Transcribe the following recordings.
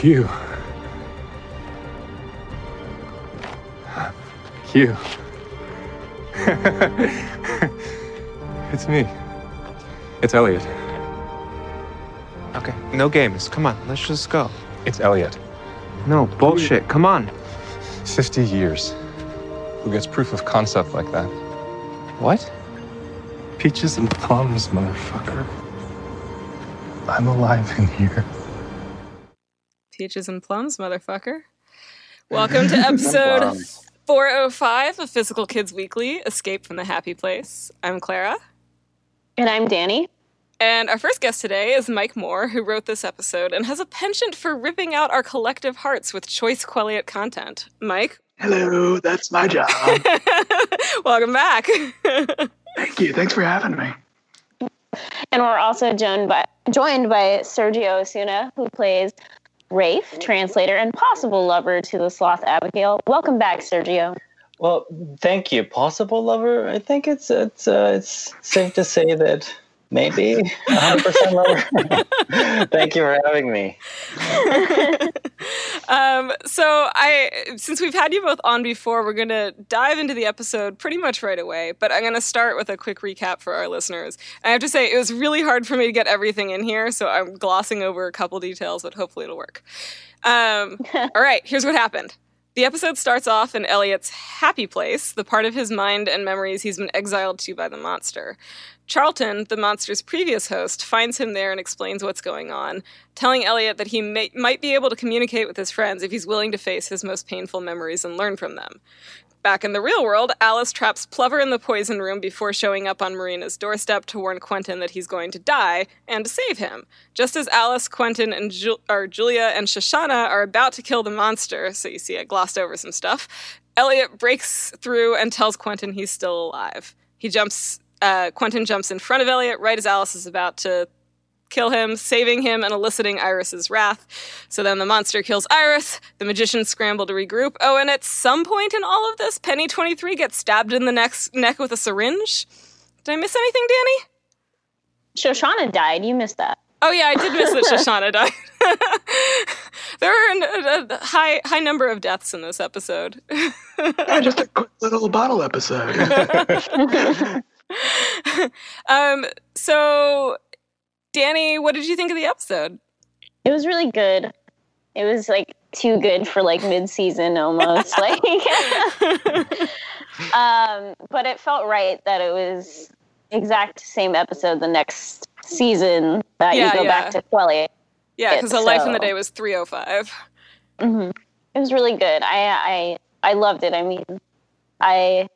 Q. Q. it's me. It's Elliot. Okay, no games. Come on, let's just go. It's Elliot. No, bullshit. Come on. 50 years. Who gets proof of concept like that? What? Peaches and plums, motherfucker. I'm alive in here. Peaches and plums, motherfucker. Welcome to episode 405 of Physical Kids Weekly Escape from the Happy Place. I'm Clara. And I'm Danny. And our first guest today is Mike Moore, who wrote this episode and has a penchant for ripping out our collective hearts with choice Quelliot content. Mike? Hello, that's my job. Welcome back. Thank you. Thanks for having me. And we're also joined by joined by Sergio Osuna, who plays Rafe, translator and possible lover to the sloth Abigail. Welcome back, Sergio. Well, thank you. Possible lover. I think it's it's uh, it's safe to say that maybe 100% lover. thank you for having me. um, so I, since we've had you both on before, we're going to dive into the episode pretty much right away. But I'm going to start with a quick recap for our listeners. I have to say it was really hard for me to get everything in here, so I'm glossing over a couple details, but hopefully it'll work. Um, all right, here's what happened. The episode starts off in Elliot's happy place, the part of his mind and memories he's been exiled to by the monster. Charlton, the monster's previous host, finds him there and explains what's going on, telling Elliot that he may, might be able to communicate with his friends if he's willing to face his most painful memories and learn from them. Back in the real world, Alice traps Plover in the poison room before showing up on Marina's doorstep to warn Quentin that he's going to die and to save him. Just as Alice, Quentin, and Ju- or Julia and Shoshana are about to kill the monster, so you see I glossed over some stuff, Elliot breaks through and tells Quentin he's still alive. He jumps uh, Quentin jumps in front of Elliot right as Alice is about to kill him, saving him and eliciting Iris's wrath. So then the monster kills Iris. The magicians scramble to regroup. Oh, and at some point in all of this, Penny 23 gets stabbed in the neck, neck with a syringe. Did I miss anything, Danny? Shoshana died. You missed that. Oh yeah, I did miss that Shoshana died. there are a, a, high high number of deaths in this episode. yeah, just a quick little bottle episode. um, so, Danny, what did you think of the episode? It was really good. It was like too good for like mid-season almost. like, um, but it felt right that it was exact same episode the next season that yeah, you go yeah. back to Quelly. Yeah, because the so. life in the day was 305. Mm-hmm. It was really good. I I I loved it. I mean, I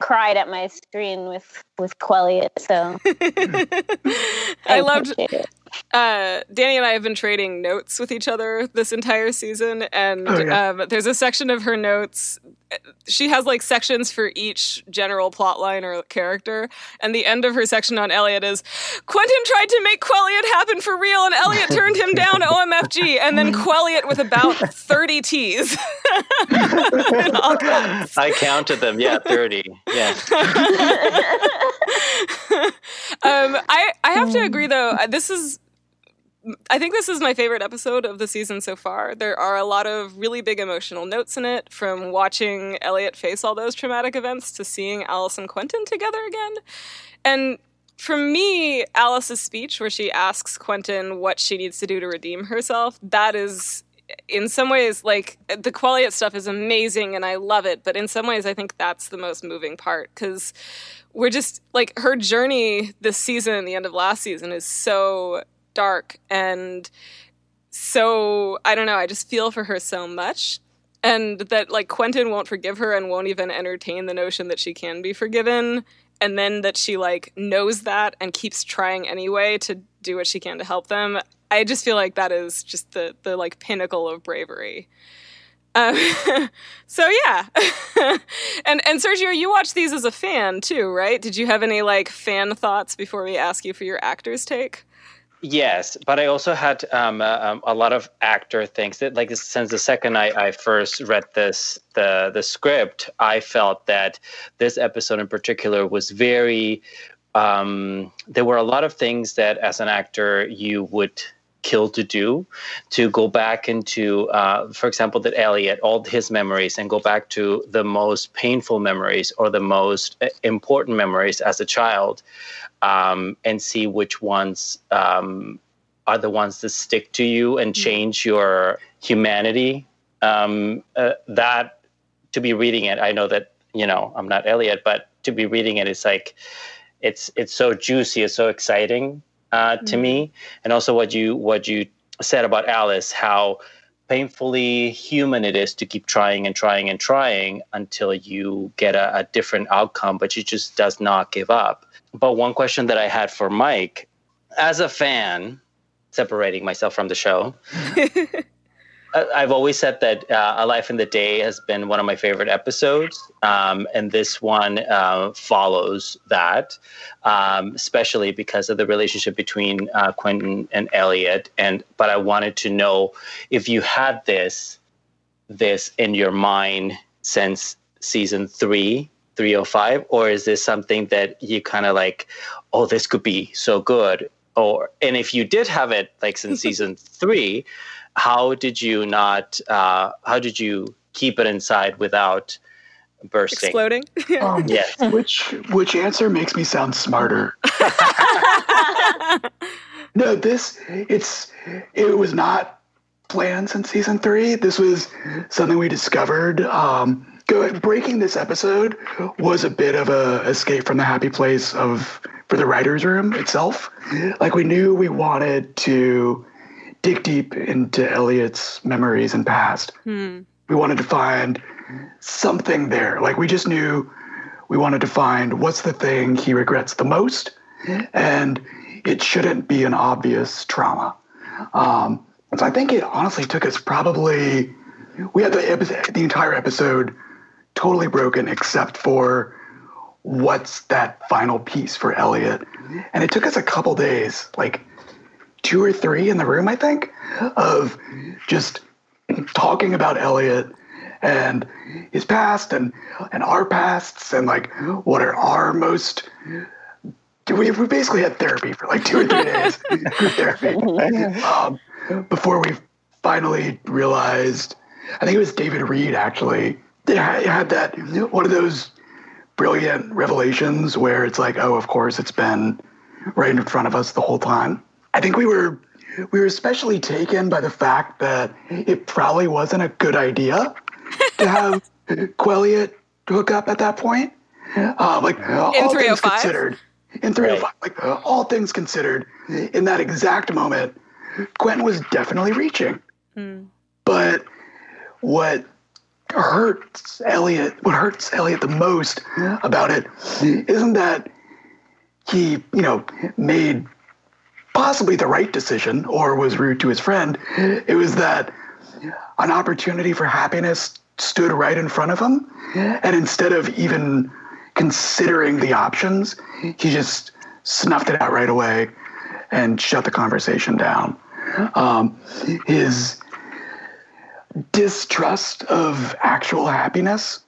cried at my screen with with Quelliot. So I, I loved it uh, Danny and I have been trading notes with each other this entire season, and oh, yeah. um, there's a section of her notes. She has like sections for each general plot line or character, and the end of her section on Elliot is Quentin tried to make Quelliot happen for real, and Elliot turned him down. OMFG, and then Quelliot with about thirty T's. I counted them. Yeah, thirty. Yeah. um, I I have to agree though. This is I think this is my favorite episode of the season so far. There are a lot of really big emotional notes in it, from watching Elliot face all those traumatic events to seeing Alice and Quentin together again. And for me, Alice's speech, where she asks Quentin what she needs to do to redeem herself, that is in some ways like the Quelliot stuff is amazing and I love it, but in some ways I think that's the most moving part because we're just like her journey this season, the end of last season, is so dark and so I don't know, I just feel for her so much. And that like Quentin won't forgive her and won't even entertain the notion that she can be forgiven. And then that she like knows that and keeps trying anyway to do what she can to help them. I just feel like that is just the the like pinnacle of bravery. Um, so yeah, and and Sergio, you watched these as a fan too, right? Did you have any like fan thoughts before we ask you for your actor's take? Yes, but I also had um, uh, um, a lot of actor things that, like, since the second I, I first read this the the script, I felt that this episode in particular was very. Um, there were a lot of things that, as an actor, you would kill to do to go back into uh, for example that elliot all his memories and go back to the most painful memories or the most uh, important memories as a child um, and see which ones um, are the ones that stick to you and change your humanity. Um, uh, that to be reading it i know that you know i'm not elliot but to be reading it it's like it's it's so juicy it's so exciting uh, to me. And also what you what you said about alice how painfully human it is to keep trying and trying and trying until you get a, a different outcome but she just does not give up. But one question that i had for mike as a fan separating myself from the show I've always said that uh, A Life in the Day has been one of my favorite episodes, um, and this one uh, follows that, um, especially because of the relationship between uh, Quentin and Elliot. And but I wanted to know if you had this this in your mind since season three, 305, or is this something that you kind of like, oh, this could be so good? Or and if you did have it like since season three, how did you not? Uh, how did you keep it inside without bursting? Exploding. Um, Yes. Which which answer makes me sound smarter? No, this it's it was not planned since season three. This was something we discovered. Um, go, breaking this episode was a bit of a escape from the happy place of for the writers' room itself. Like we knew we wanted to dig deep into Elliot's memories and past. Hmm. We wanted to find something there. Like we just knew we wanted to find what's the thing he regrets the most, and it shouldn't be an obvious trauma. Um, so I think it honestly took us probably we had the episode, the entire episode totally broken except for what's that final piece for Elliot, and it took us a couple days, like two or three in the room, I think, of just talking about Elliot and his past and and our pasts and like what are our most we, we basically had therapy for like two or three days therapy. Um, before we finally realized i think it was david reed actually yeah had that one of those brilliant revelations where it's like oh of course it's been right in front of us the whole time i think we were we were especially taken by the fact that it probably wasn't a good idea to have Quelliot hook up at that point. Uh, like all things considered, in 305, like uh, all things considered, in that exact moment, Quentin was definitely reaching. But what hurts Elliot, what hurts Elliot the most about it, isn't that he, you know, made possibly the right decision or was rude to his friend. It was that an opportunity for happiness stood right in front of him. And instead of even considering the options, he just snuffed it out right away and shut the conversation down. Um, his distrust of actual happiness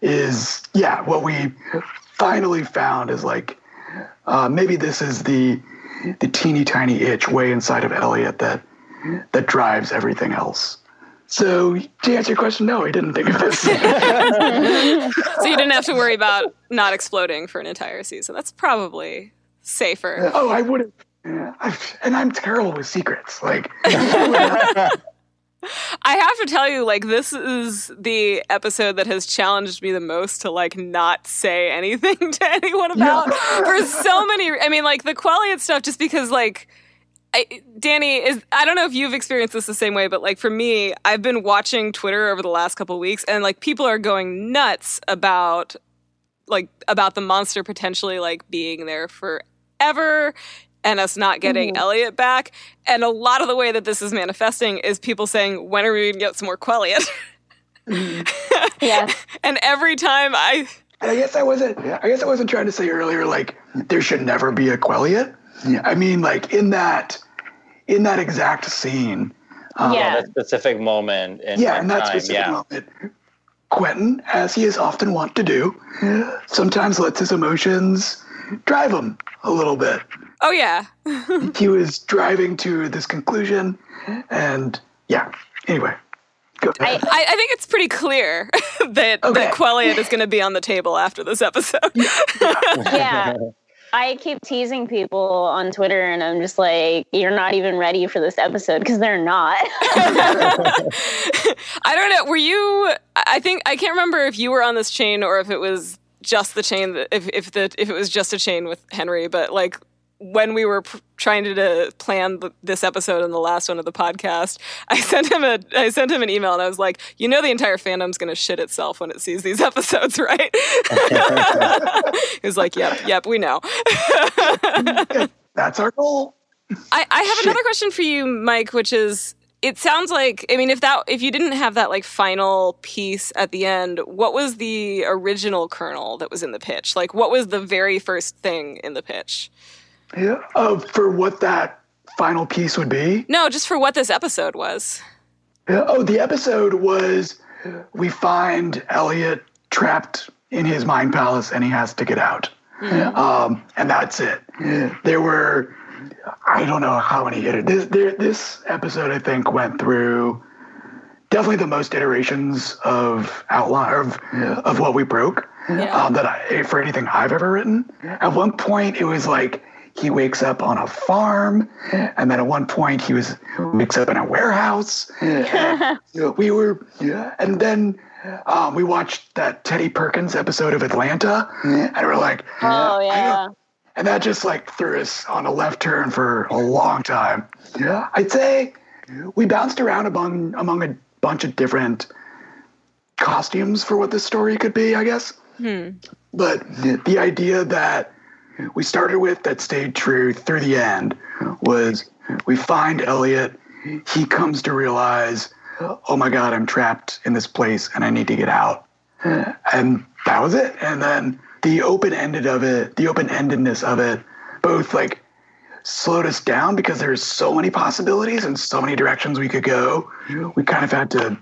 is, yeah, what we finally found is like uh, maybe this is the the teeny tiny itch way inside of Elliot that that drives everything else. So to answer your question, no, I didn't think of this. So you didn't have to worry about not exploding for an entire season. That's probably safer. oh, I would have. I've, and I'm terrible with secrets. Like, I have to tell you, like, this is the episode that has challenged me the most to, like, not say anything to anyone about for so many. I mean, like, the Quelliot stuff, just because, like, I, Danny is. I don't know if you've experienced this the same way, but like for me, I've been watching Twitter over the last couple weeks, and like people are going nuts about like about the monster potentially like being there forever and us not getting Elliot back. And a lot of the way that this is manifesting is people saying, "When are we going to get some more Quelliot?" Yeah. and every time I and I guess I wasn't. I guess I wasn't trying to say earlier like there should never be a Quelliot. I mean, like in that in that exact scene. Um, Yeah. That specific moment in yeah, in in that time, specific yeah. moment, Quentin, as he is often wont to do, sometimes lets his emotions drive him a little bit. Oh yeah. he was driving to this conclusion, and yeah. Anyway, go I, ahead. I, I think it's pretty clear that Okay. that Quelliot is going to be on the table after this episode. yeah. I keep teasing people on Twitter, and I'm just like, "You're not even ready for this episode because they're not." I don't know. Were you? I think I can't remember if you were on this chain or if it was just the chain. If if the if it was just a chain with Henry, but like when we were pr- trying to, to plan th- this episode and the last one of the podcast, I sent him a I sent him an email and I was like, you know, the entire fandom's gonna shit itself when it sees these episodes, right? he was like, yep, yep, we know. That's our goal. I, I have another question for you, Mike, which is it sounds like I mean if that if you didn't have that like final piece at the end, what was the original kernel that was in the pitch? Like what was the very first thing in the pitch? Yeah. Uh, for what that final piece would be. No, just for what this episode was. Yeah, Oh, the episode was we find Elliot trapped in his mind palace and he has to get out. Um, and that's it. There were, I don't know how many. iterations. This, there, this episode, I think, went through definitely the most iterations of outline of, of what we broke Yeah. um, that I, for anything I've ever written. At one point, it was like he wakes up on a farm, and then at one point he was wakes up in a warehouse. And, you know, we were, yeah, and then um, we watched that Teddy Perkins episode of Atlanta, and we're like, oh yeah. And that just like threw us on a left turn for a long time. Yeah. I'd say we bounced around among among a bunch of different costumes for what this story could be, I guess. But the idea that we started with that stayed true through the end was we find Elliot, he comes to realize, oh my God, I'm trapped in this place and I need to get out. And that was it. And then the open ended of it, the open endedness of it, both like slowed us down because there's so many possibilities and so many directions we could go. We kind of had to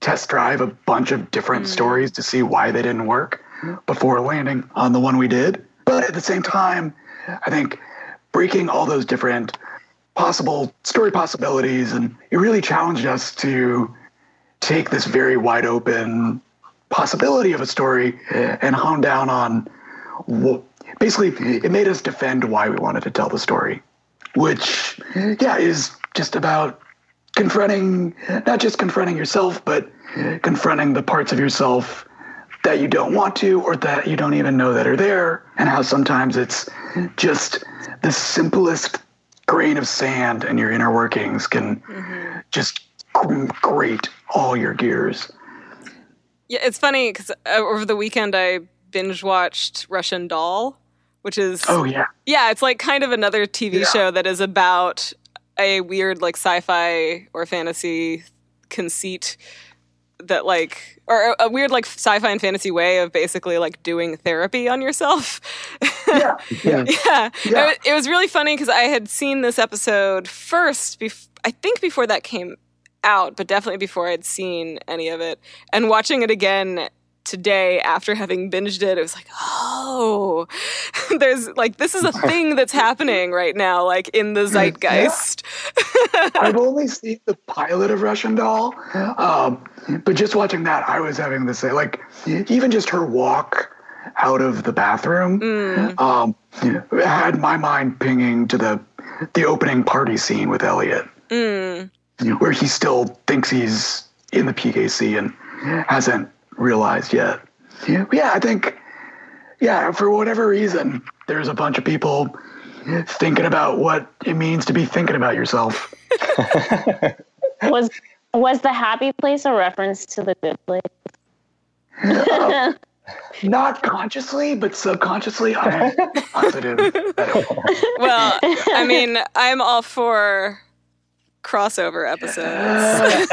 test drive a bunch of different mm. stories to see why they didn't work before landing on the one we did. But at the same time, I think breaking all those different possible story possibilities and it really challenged us to take this very wide open possibility of a story and hone down on wh- basically it made us defend why we wanted to tell the story which yeah is just about confronting not just confronting yourself but confronting the parts of yourself that you don't want to or that you don't even know that are there and how sometimes it's just the simplest grain of sand in your inner workings can just grate all your gears. Yeah, it's funny because uh, over the weekend I binge watched Russian Doll, which is oh yeah. Yeah, it's like kind of another TV Yeah. show that is about a weird like sci-fi or fantasy conceit that like or a, a weird like sci-fi and fantasy way of basically like doing therapy on yourself. yeah yeah yeah. Yeah. It, it was really funny because I had seen this episode first. Bef- I think before that came out, but definitely before I'd seen any of it. And watching it again today after having binged it, it was like, oh, there's like this is a thing that's happening right now, like in the zeitgeist. I've only seen the pilot of Russian Doll, um, but just watching that, I was having the same like even just her walk out of the bathroom um, had my mind pinging to the the opening party scene with Elliot, Mm. where he still thinks he's in the PKC and hasn't realized yet. Yeah, yeah, I think, yeah, for whatever reason, there's a bunch of people thinking about what it means to be thinking about yourself. Was was the happy place a reference to the good place? Not consciously, but subconsciously, I'm positive. that it was. Well, I mean, I'm all for crossover episodes.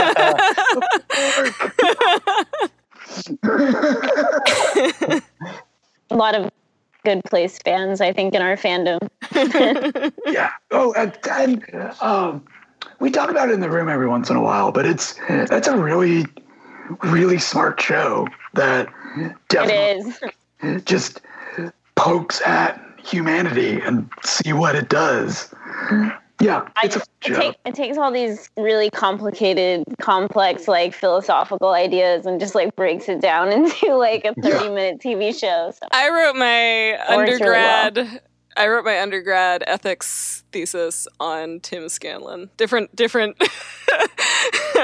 a lot of good place fans, I think, in our fandom. yeah. Oh, and, and um, we talk about it in the room every once in a while, but it's that's a really, really smart show that definitely is. just pokes at humanity and see what it does. Yeah, I, it's a it, take, it takes all these really complicated, complex, like philosophical ideas and just like breaks it down into like a 30 minute TV show. So. I wrote my Works really well. undergrad. I wrote my undergrad ethics thesis on Tim Scanlon. Different, different.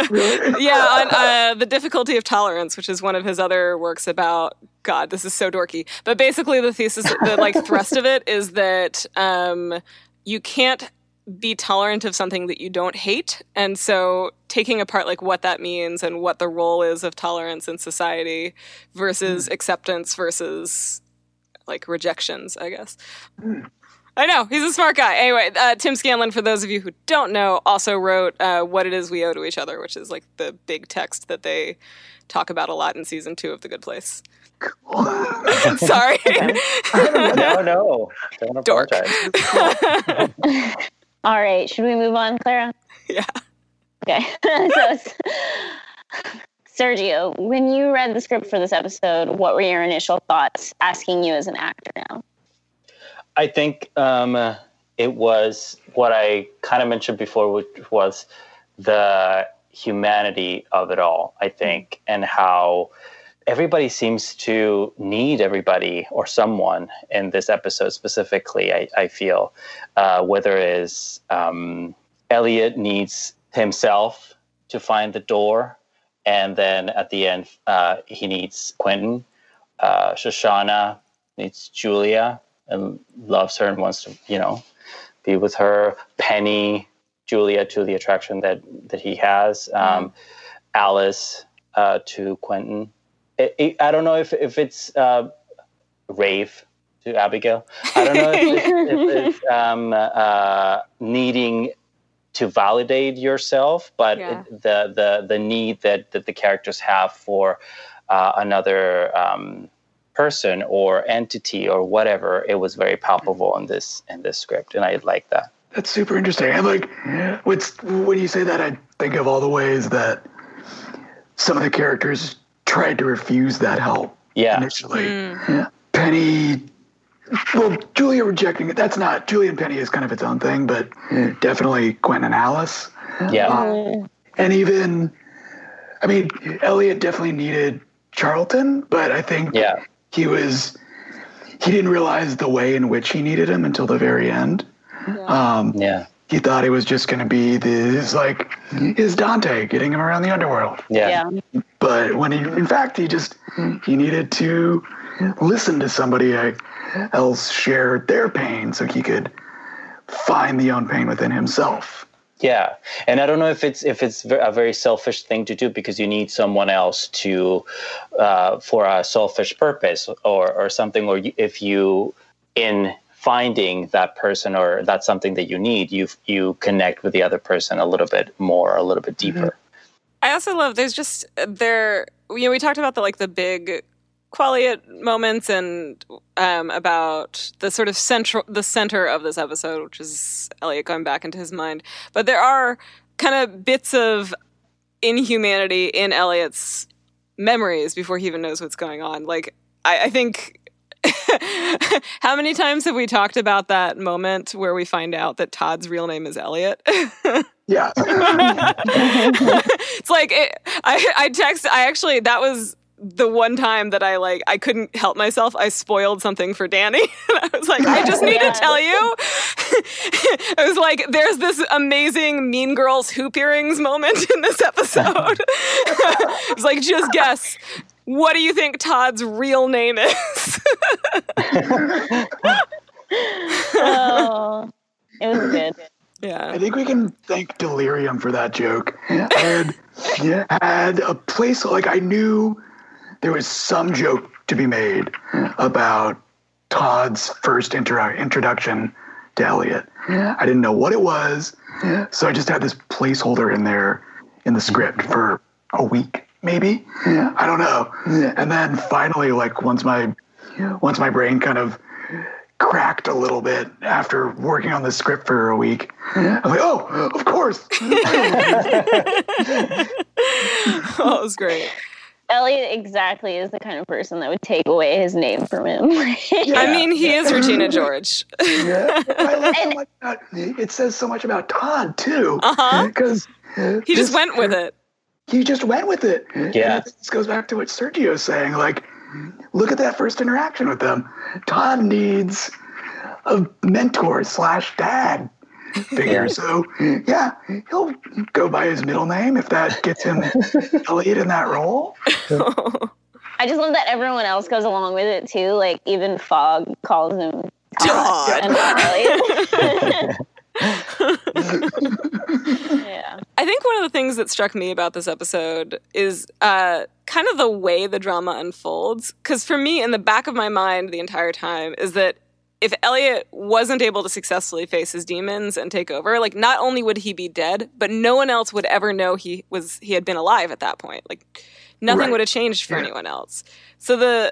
Really? yeah, on uh, the difficulty of tolerance, which is one of his other works about. God, this is so dorky. But basically, the thesis, the like thrust of it is that um, you can't be tolerant of something that you don't hate, and so taking apart like what that means and what the role is of tolerance in society versus acceptance versus like rejections, I guess. I know he's a smart guy. Anyway, uh, Tim Scanlon, for those of you who don't know, also wrote uh, "What It Is We Owe to Each Other," which is like the big text that they talk about a lot in season two of The Good Place. Sorry. no, no, don't Dork. apologize. All right, should we move on, Clara? yeah. Okay. so, Sergio, when you read the script for this episode, what were your initial thoughts? Asking you as an actor now. I think um, uh, it was what I kind of mentioned before, which was the humanity of it all, I think, and how everybody seems to need everybody or someone in this episode specifically, I, I feel, uh, whether it is um, Elliot needs himself to find the door, and then at the end, uh, he needs Quentin. Uh, Shoshana needs Julia and loves her and wants to, you know, be with her. Penny, Julia to the attraction that that he has. Um, Alice uh, to Quentin. It, it, I don't know if if it's uh, Rafe to Abigail. I don't know if it's, if it's um, uh, needing to validate yourself, but Yeah. it, the the the need that that the characters have for uh, another um, person or entity or whatever, it was very palpable in this in this script, and I like that. That's super interesting. And like, what's when you say that, I think of all the ways that some of the characters tried to refuse that help Yeah, initially. Yeah. Penny, well, Julia rejecting it. That's not Julia and Penny is kind of its own thing, but definitely Gwen and Alice, yeah, Mm, and even, I mean, Elliot definitely needed Charlton, but I think yeah, he was he didn't realize the way in which he needed him until the very end. Um, yeah, he thought it was just going to be this like is Dante getting him around the underworld. yeah, yeah. But when he, in fact, he just he needed to listen to somebody else share their pain so he could find the own pain within himself. Yeah, and I don't know if it's if it's a very selfish thing to do because you need someone else to uh, for a selfish purpose or or something, or if you in finding that person or that's something that you need, you you connect with the other person a little bit more, a little bit deeper. I also love there's just there you know we talked about the like the big Quelliot moments and um, about the sort of central the center of this episode, which is Elliot going back into his mind. But there are kind of bits of inhumanity in Elliot's memories before he even knows what's going on. Like I, I think. How many times have we talked about that moment where we find out that Todd's real name is Elliot? Yeah, it's like it, I I text I actually that was the one time that I like I couldn't help myself. I spoiled something for Danny. and I was like, I just need Yeah. to tell you. I was like, there's this amazing Mean Girls hoop earrings moment in this episode. it was like, just guess. What do you think Todd's real name is? Oh, it was good. Yeah. I think we can thank Delirium for that joke. I had, had a place like I knew there was some joke to be made about Todd's first intro- introduction to Elliot. I didn't know what it was, so I just had this placeholder in there in the script for a week, maybe. I don't know. And then finally, like once my once my brain kind of cracked a little bit after working on the script for a week. I'm like, oh, of course. oh, it was great. Elliot exactly is the kind of person that would take away his name from him. I mean, he is Regina George. Yeah, I love so And- much about, it says so much about Todd too, Uh-huh. because He just went with it. He just went with it. Yeah. And this goes back to what Sergio's saying. Like, look at that first interaction with them. Todd needs a mentor slash dad figure. Yeah. So yeah, he'll go by his middle name if that gets him Elliot in that role. I just love that everyone else goes along with it too. Like even Fogg calls him Todd, Todd. and not Elliot. yeah. I think one of the things that struck me about this episode is uh, kind of the way the drama unfolds. Because for me, in the back of my mind the entire time, is that if Elliot wasn't able to successfully face his demons and take over, like not only would he be dead, but no one else would ever know he was he had been alive at that point. Like nothing Right. would have changed for Yeah. anyone else. So the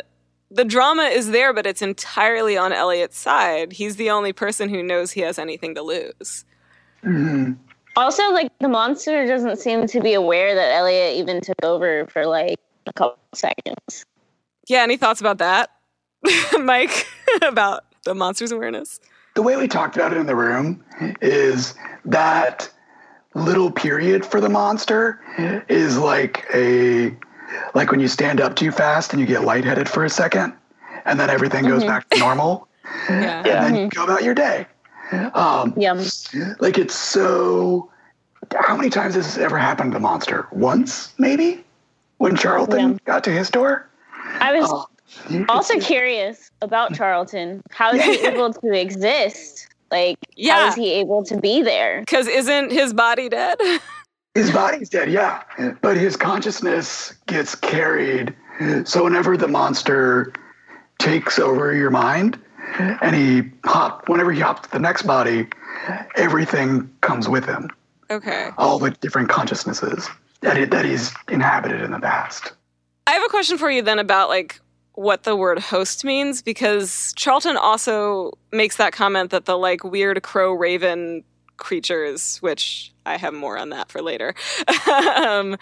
the drama is there, but it's entirely on Elliot's side. He's the only person who knows he has anything to lose. Mhm. Also, like the monster doesn't seem to be aware that Elliot even took over for like a couple seconds. Yeah, any thoughts about that, Mike? about the monster's awareness? The way we talked about it in the room is that little period for the monster is like a like when you stand up too fast and you get lightheaded for a second and then everything goes back to normal Yeah. Yeah. and then you go about your day. Um, Yum. like it's so how many times has this ever happened to the monster once maybe when charlton Yeah. got to his door I was Oh, also curious about Charlton. How is he able to exist? Like, how Yeah. is he able to be there? Because isn't his body dead? his body's dead yeah. But his consciousness gets carried. So whenever the monster takes over your mind and he hop whenever he hops to the next body everything comes with him. Okay. all the different consciousnesses that, it, that he's inhabited in the past. I have a question for you then about like what the word host means because Charlton also makes that comment that the like weird crow raven creatures, which I have more on that for later, um,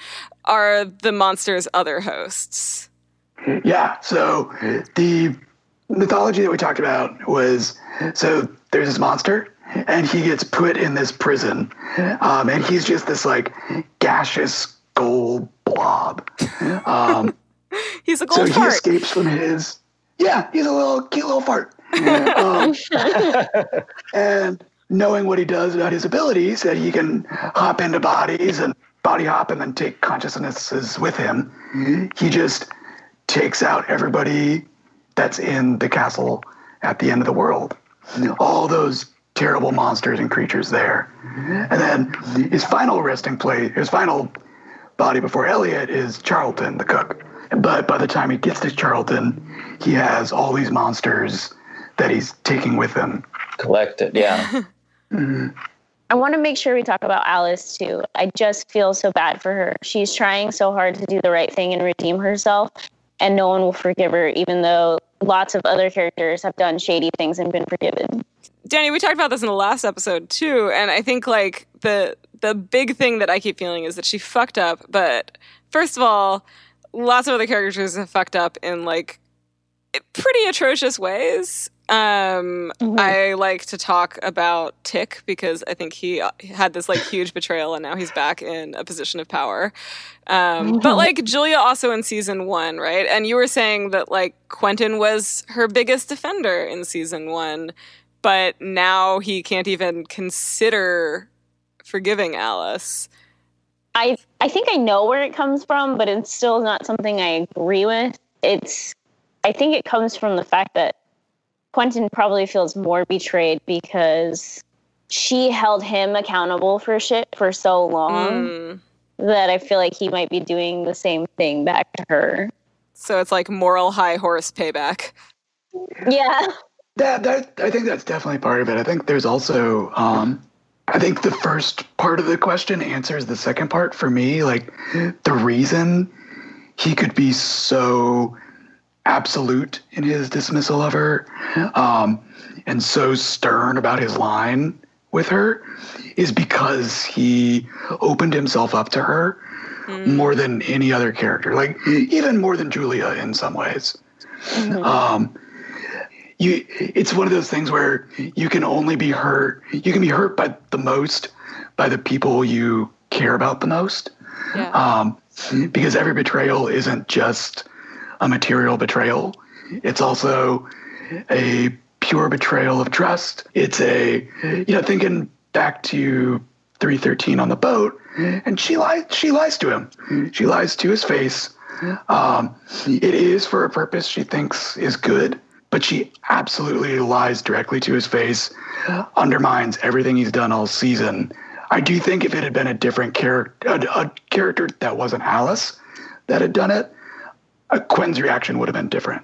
are the monster's other hosts. Yeah. So the mythology that we talked about was so there's this monster and he gets put in this prison, um, and he's just this like gaseous gold blob. Um, He's a gold so gold he escapes from his. Yeah, he's a little cute little fart. Um, and knowing what he does about his abilities, that he can hop into bodies and body hop and then take consciousnesses with him, mm-hmm. he just takes out everybody that's in the castle at the end of the world. All those terrible monsters and creatures there. Mm-hmm. And then his final resting place, his final body before Elliot is Charlton, the cook. But by the time he gets to Charlton, he has all these monsters that he's taking with him. Collected, yeah. I want to make sure we talk about Alice too. I just feel so bad for her. She's trying so hard to do the right thing and redeem herself, and no one will forgive her, even though lots of other characters have done shady things and been forgiven. Danny, we talked about this in the last episode too, and I think like the the big thing that I keep feeling is that she fucked up. But first of all, lots of other characters have fucked up in like pretty atrocious ways. Um, Mhm. I like to talk about Tick because I think he uh, had this like huge betrayal, and now he's back in a position of power. Um, but like Julia also in season one, right? And you were saying that like Quentin was her biggest defender in season one, but now he can't even consider forgiving Alice. I I think I know where it comes from, but it's still not something I agree with. It's I think it comes from the fact that Quentin probably feels more betrayed because she held him accountable for shit for so long Mm. that I feel like he might be doing the same thing back to her. So it's like moral high horse payback. Yeah. That, that I think that's definitely part of it. I think there's also um, I think the first part of the question answers the second part for me. Like the reason he could be so absolute in his dismissal of her um, and so stern about his line with her is because he opened himself up to her more than any other character, like even more than Julia in some ways. Um, you, it's one of those things where you can only be hurt. You can be hurt by the most by the people you care about the most, Yeah. um, because every betrayal isn't just a material betrayal. It's also a pure betrayal of trust. It's a, you know, thinking back to 313 on the boat, and she lies. She lies to him. She lies to his face. Um, it is for a purpose she thinks is good, but she absolutely lies directly to his face, undermines everything he's done all season. I do think if it had been a different character, a, a character that wasn't Alice that had done it, uh, Quinn's reaction would have been different.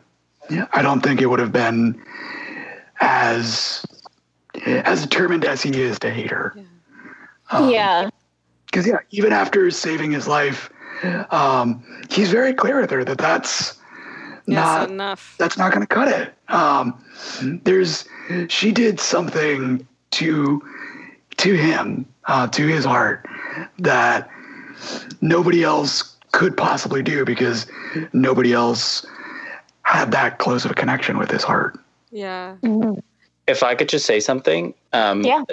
Yeah. I don't think it would have been as as determined as he is to hate her. yeah. Because yeah, even after saving his life, um, he's very clear with her that that's Yeah, not so enough. that's not going to cut it. Um, there's she did something to to him, uh, to his heart that nobody else could possibly do because nobody else had that close of a connection with his heart. Yeah. if I could just say something, um, Yeah.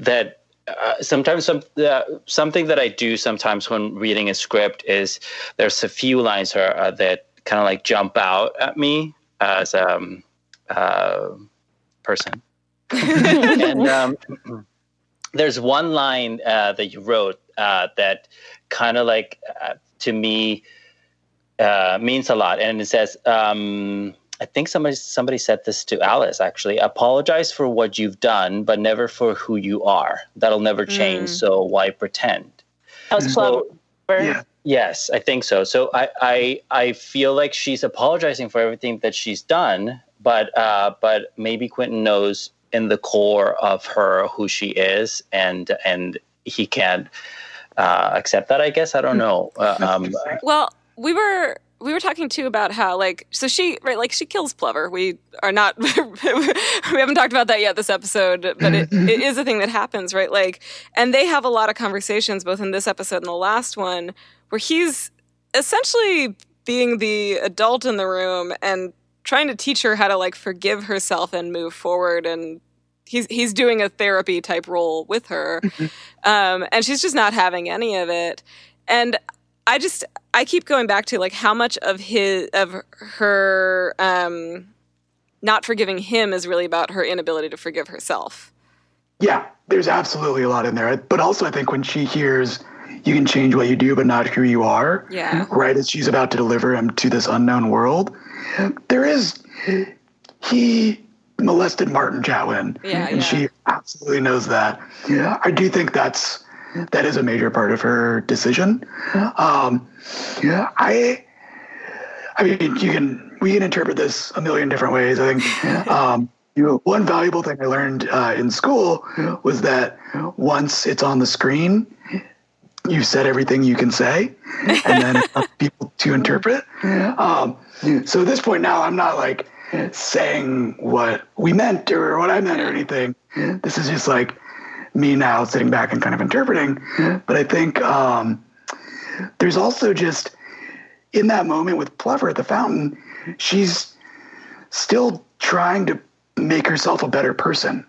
that uh, sometimes some uh, something that I do sometimes when reading a script is there's a few lines are, uh, that kind of like jump out at me as a um, uh, person, and um, there's one line uh, that you wrote uh, that kind of like uh, to me uh, means a lot, and it says. Um, I think somebody somebody said this to Alice actually. Apologize for what you've done, but never for who you are. That'll never change. So why pretend? That was clever. Yeah. Yes, I think so. So I I, I feel like she's apologizing for everything that she's done, but uh, but maybe Quentin knows in the core of her who she is, and and he can't uh, accept that. I guess I don't know. Uh, um, Well, we were we were talking too about how like so she right like she kills Plover. We are not we haven't talked about that yet this episode, but it, it is a thing that happens, right? Like and they have a lot of conversations both in this episode and the last one where he's essentially being the adult in the room and trying to teach her how to like forgive herself and move forward and he's he's doing a therapy type role with her um, and she's just not having any of it and i just i keep going back to like how much of his of her um, not forgiving him is really about her inability to forgive herself Yeah, there's absolutely a lot in there. But also, I think when she hears you can change what you do, but not who you are, Yeah. right as she's about to deliver him to this unknown world, there is he molested Martin Chatwin, Yeah, and yeah. she absolutely knows that. Yeah, I do think that's that is a major part of her decision. Um, yeah, I. I mean, you can we can interpret this a million different ways. I think um, you know, one valuable thing I learned uh, in school was that once it's on the screen, you said everything you can say, and then it's up people to interpret. Um, so at this point now, I'm not like saying what we meant or what I meant or anything. This is just like me now sitting back and kind of interpreting. But I think um, there's also just in that moment with Plover at the fountain, she's still trying to make herself a better person.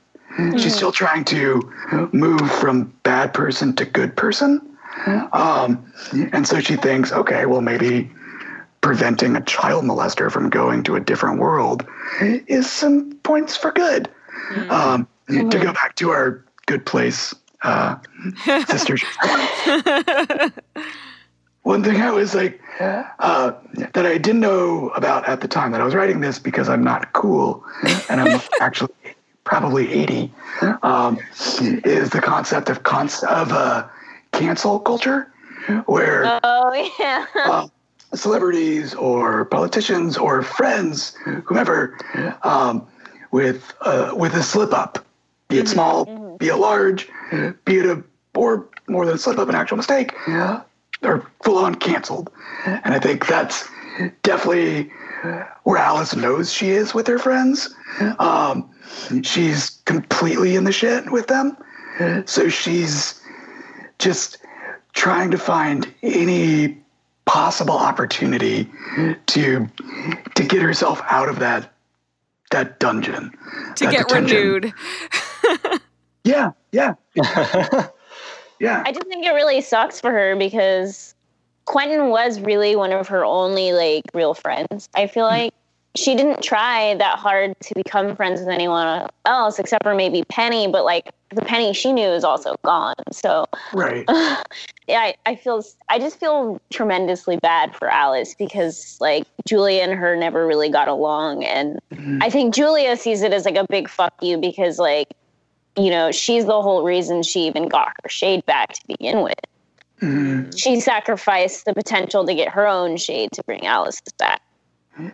She's still trying to move from bad person to good person. Um, and so she thinks, okay, well, maybe preventing a child molester from going to a different world is some points for good. Um, To go back to our good place uh, sisters. One thing I was like, uh, that I didn't know about at the time that I was writing this because I'm not cool and I'm actually probably 80, um, is the concept of conce- of uh, cancel culture, where Oh yeah. uh, celebrities or politicians or friends, whomever, um, with uh, with a slip up, be it small, be it large, be it a or more than a slip up, an actual mistake, are full on canceled. And I think that's definitely where Alice knows she is with her friends. Um, she's completely in the shit with them, so she's just trying to find any possible opportunity to to get herself out of that that dungeon to that get detention. renewed. Yeah, yeah, yeah. I just think it really sucks for her because Quentin was really one of her only like real friends. I feel mm. like she didn't try that hard to become friends with anyone else except for maybe Penny, but like the Penny she knew is also gone. So right. yeah, I, I feel I just feel tremendously bad for Alice because like Julia and her never really got along, and I think Julia sees it as like a big fuck you because like you know she's the whole reason she even got her shade back to begin with. Mhm. She sacrificed the potential to get her own shade to bring Alice's back.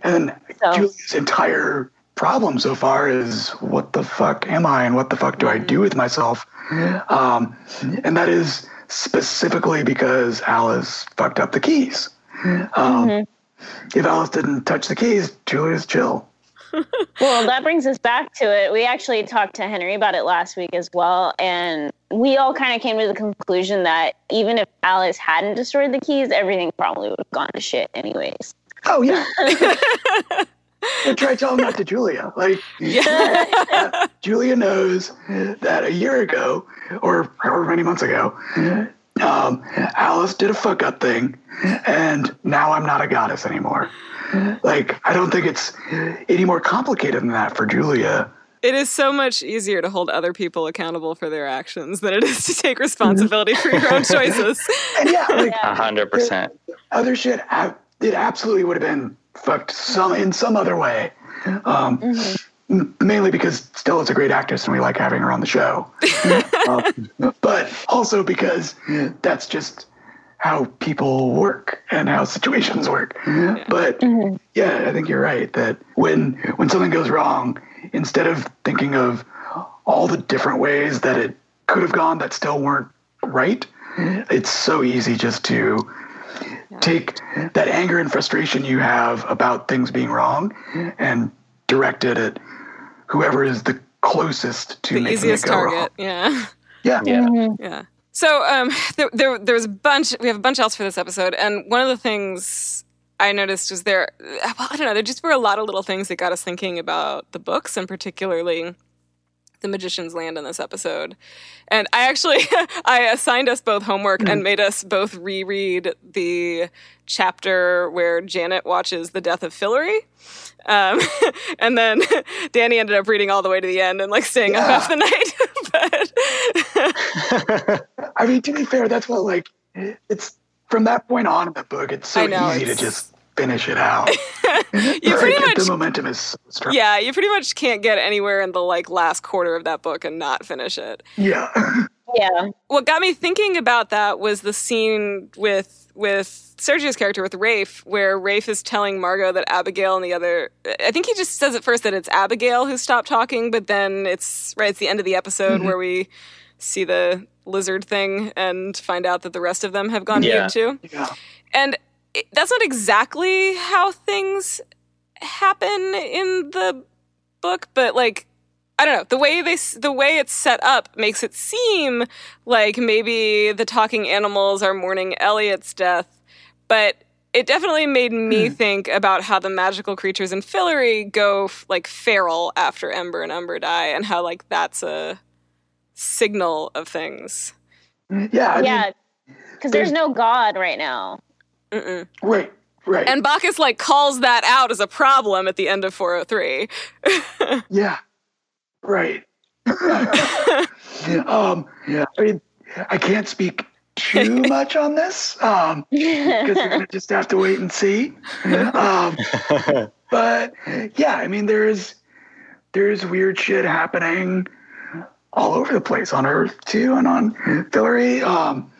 And So Julia's entire problem so far is what the fuck am I and what the fuck do I do with myself? Um, and that is specifically because Alice fucked up the keys. Um, Mhm. If Alice didn't touch the keys, Julia's chill. Well, that brings us back to it. We actually talked to Henry about it last week as well, and we all kind of came to the conclusion that even if Alice hadn't destroyed the keys, everything probably would have gone to shit anyways. Oh yeah. But try telling that to Julia. Like Yeah. Julia knows that a year ago, or however many months ago, um, Alice did a fuck up thing, and now I'm not a goddess anymore. Like, I don't think it's any more complicated than that for Julia. It is so much easier to hold other people accountable for their actions than it is to take responsibility for your own choices. And yeah, like A hundred percent. other shit, ab- it absolutely would have been fucked some in some other way. Um, m- Mainly because Stella's a great actress and we like having her on the show. Um, but also because that's just how people work and how situations work. But yeah, I think you're right that when when something goes wrong, instead of thinking of all the different ways that it could have gone that still weren't right, it's so easy just to take that anger and frustration you have about things being wrong and direct it at whoever is the closest to the making easiest it go target. wrong. Yeah. Yeah. Yeah. Yeah. So um, there, there, there was a bunch. We have a bunch else for this episode, and one of the things I noticed was there. Well, I don't know. There just were a lot of little things that got us thinking about the books, and particularly the Magician's Land in this episode. And I actually I assigned us both homework and made us both reread the chapter where Janet watches the death of Fillory. Um, and then Danny ended up reading all the way to the end and like staying up half the night. but I mean, to be fair, that's what like it's from that point on in the book. It's so know, easy to just finish it out. you pretty much the momentum is so strong. yeah you pretty much can't get anywhere in the like last quarter of that book and not finish it Yeah. Yeah. what got me thinking about that was the scene with with Sergio's character with Rafe, where Rafe is telling Margot that Abigail and the other I think he just says at first that it's Abigail who stopped talking, but then it's right it's the end of the episode mm-hmm. where we see the lizard thing and find out that the rest of them have gone Yeah. mute too. yeah. And it, that's not exactly how things happen in the book, but like I don't know the way they the way it's set up makes it seem like maybe the talking animals are mourning Eliot's death, but it definitely made me hmm. think about how the magical creatures in Fillory go f- like feral after Ember and Umber die, and how like that's a signal of things. Yeah. I yeah. Because there's no God right now. Mm-mm. Right. Right. And Bacchus like calls that out as a problem at the end of 403. yeah. Right. yeah, um. Yeah. I mean, I can't speak too much on this. Um. because we're gonna just have to wait and see. Um, but yeah, I mean, there's there's weird shit happening all over the place on Earth too, and on Fillory. Um,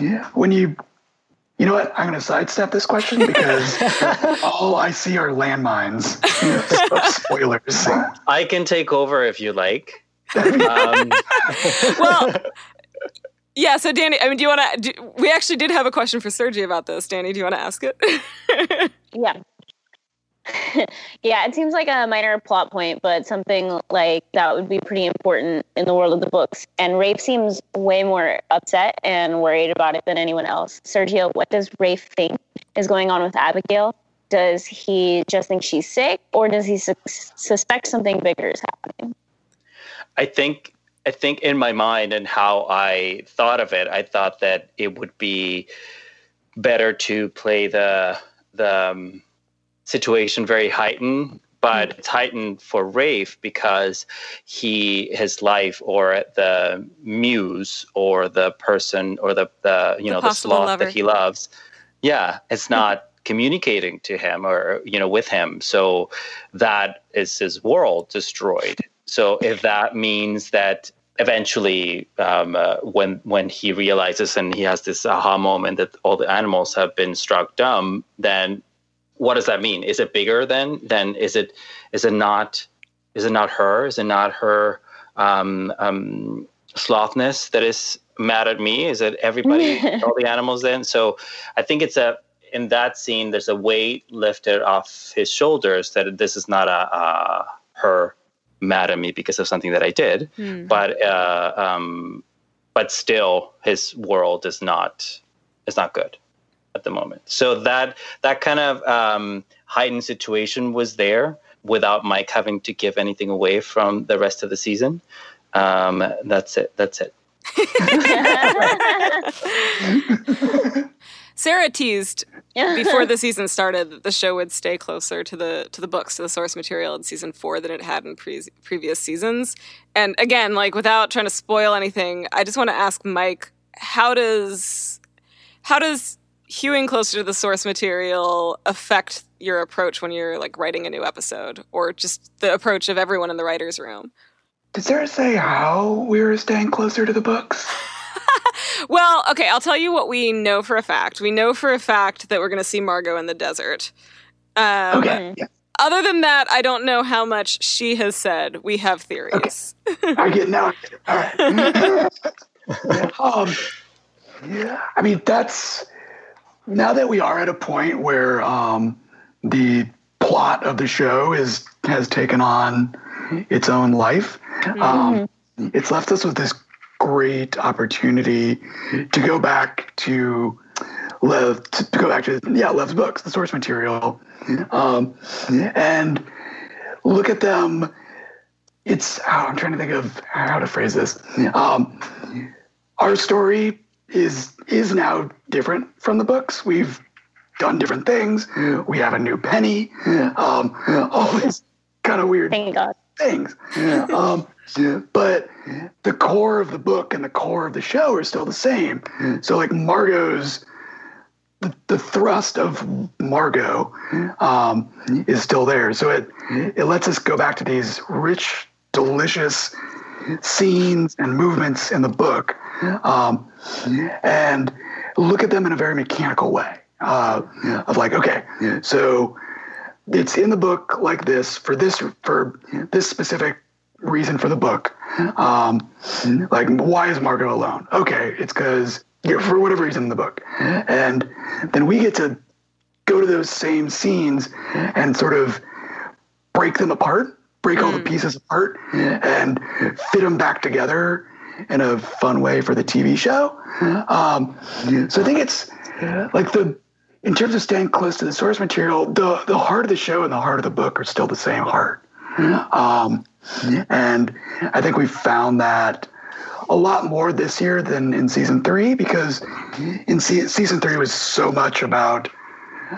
yeah, when you you know what, I'm gonna sidestep this question because all I see are landmines. Spoilers. I can take over if you like. Um, well, yeah. So, Danny, I mean, do you want to? We actually did have a question for Sergi about this. Danny, do you want to ask it? Yeah. yeah, it seems like a minor plot point, but something like that would be pretty important in the world of the books. And Rafe seems way more upset and worried about it than anyone else. Sergio, what does Rafe think is going on with Abigail? Does he just think she's sick, or does he su- suspect something bigger is happening? I think I think in my mind and how I thought of it, I thought that it would be better to play the the um, situation very heightened, but it's heightened for Rafe because he his life or the muse or the person or the the you The know the sloth lover. that he loves, yeah, it's not communicating to him or you know with him. So that is his world destroyed. So if that means that eventually um, uh, when when he realizes and he has this aha moment that all the animals have been struck dumb, then what does that mean? Is it bigger then? Then is it is it not is it not her? Is it not her um, um, slothness that is mad at me? Is it everybody, all the animals then? So I think it's a in that scene. There's a weight lifted off his shoulders that this is not a, a her mad at me because of something that I did, Hmm. but uh, um, but still his world is not is not good at the moment. So that that kind of um, heightened situation was there without Mike having to give anything away from the rest of the season. Um, that's it. That's it. Sarah teased before the season started that the show would stay closer to the to the books to the source material in season four than it had in pre- previous seasons. And again, like without trying to spoil anything, I just want to ask Mike, how does how does hewing closer to the source material affect your approach when you're like writing a new episode, or just the approach of everyone in the writers' room? Did Sarah say how we were staying closer to the books? Well, okay, I'll tell you what we know for a fact. We know for a fact that we're going to see Margot in the desert. Um, Okay. Yeah. Other than that, I don't know how much she has said. We have theories. I get now. I get it. All right. um, yeah, I mean that's now that we are at a point where um, the plot of the show is has taken on its own life. Um, it's left us with this great opportunity to go back to Lev, to go back to yeah Lev's books, the source material, um, and look at them it's oh, I'm trying to think of how to phrase this. Um, our story is is now different from the books. We've done different things. We have a new penny. Um, all these kind of weird Thank God. things. Um, but the core of the book and the core of the show are still the same. So like Margot's the, the thrust of Margot um, is still there. So it it lets us go back to these rich, delicious scenes and movements in the book, um, Mm-hmm. and look at them in a very mechanical way. Uh, of like, okay, so it's in the book like this for this for this specific reason for the book. Mm-hmm. Um, mm-hmm. like, why is Margot alone? Okay, it's because for whatever reason in the book, and then we get to go to those same scenes and sort of break them apart, break all the pieces apart, and fit them back together in a fun way for the TV show. Um, so I think it's like the in terms of staying close to the source material, the the heart of the show and the heart of the book are still the same heart. Um, and I think we found that a lot more this year than in season three because in se- season three was so much about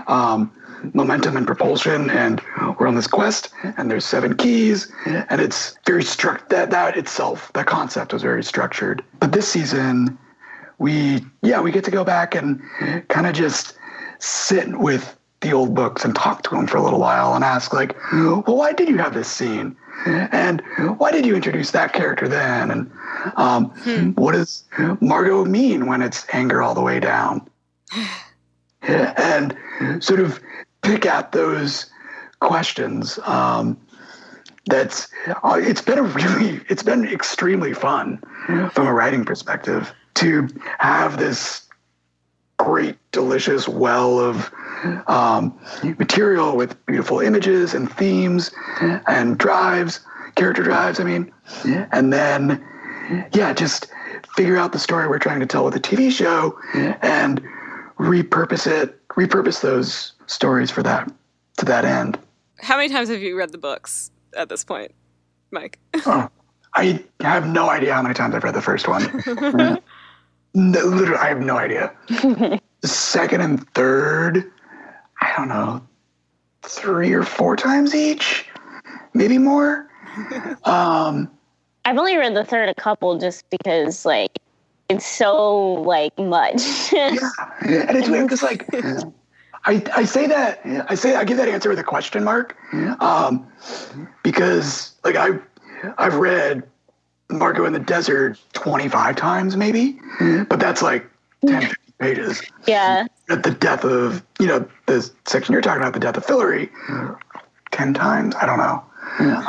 um, momentum and propulsion, and we're on this quest, and there's seven keys, and it's very struct. That that itself, that concept was very structured. But this season, we yeah we get to go back and kind of just sit with the old books and talk to them for a little while and ask like, well, why did you have this scene? And why did you introduce that character then? And um, what does Margot mean when it's anger all the way down? and sort of pick at those questions. Um, that's uh, it's been a really it's been extremely fun from a writing perspective to have this great, delicious well of um, material with beautiful images and themes and drives, character drives. I mean, and then yeah, just figure out the story we're trying to tell with a TV show and repurpose it, repurpose those stories for that to that end. How many times have you read the books at this point, Mike? Oh, I have no idea how many times I've read the first one. no, literally, I have no idea. the second and third, I don't know, three or four times each, maybe more. Um, I've only read the third a couple just because like it's so like much. yeah, and it's weird because like I, I say that I say I give that answer with a question mark, um, because like I I've read Margot in the Desert twenty five times maybe, but that's like 10, pages. yeah. At the death of you know the section you're talking about, the death of Fillory, ten times. I don't know. Um,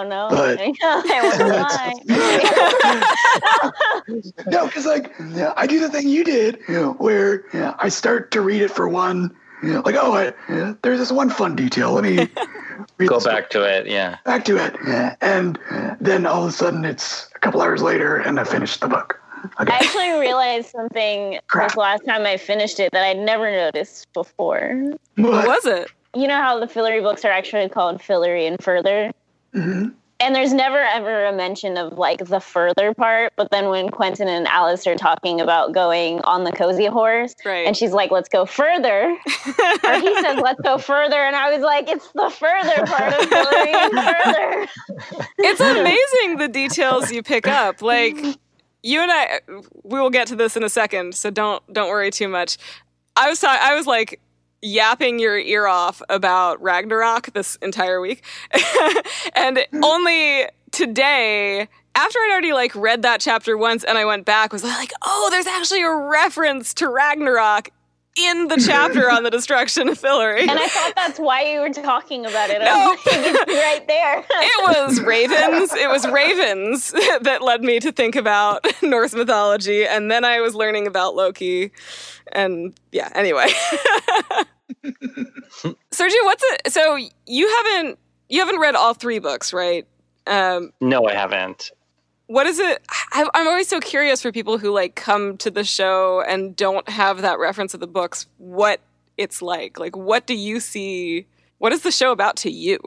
Oh no. but- I no, because like I do the thing you did, where I start to read it for one, like oh, I, there's this one fun detail. Let me read Go this back to it. Yeah. back to it, and then all of a sudden it's a couple hours later, and I finished the book. Okay, I actually realized something Crap. this last time I finished it that I'd never noticed before. What but, was it? You know how the Fillory books are actually called Fillory and Further? Mhm. And there's never ever a mention of like the further part, but then when Quentin and Alice are talking about going on the cozy horse, Right. and she's like, "Let's go further," or he says, "Let's go further," and I was like, "It's the further part of going Further." it's amazing the details you pick up. Like you and I, we will get to this in a second, so don't don't worry too much. I was ta- I was like yapping your ear off about Ragnarok this entire week, and hmm. only today. After I'd already like read that chapter once and I went back, was like, oh, there's actually a reference to Ragnarok in the chapter on the destruction of Fillory. And I thought that's why you were talking about it. I No. like, right there. it was ravens. It was ravens that led me to think about Norse mythology, and then I was learning about Loki, and yeah. Anyway, Sergio, what's it? So you haven't you haven't read all three books, right? Um, No, I haven't. What is it? I'm always so curious for people who like come to the show and don't have that reference of the books. What it's like? Like, what do you see? What is the show about to you?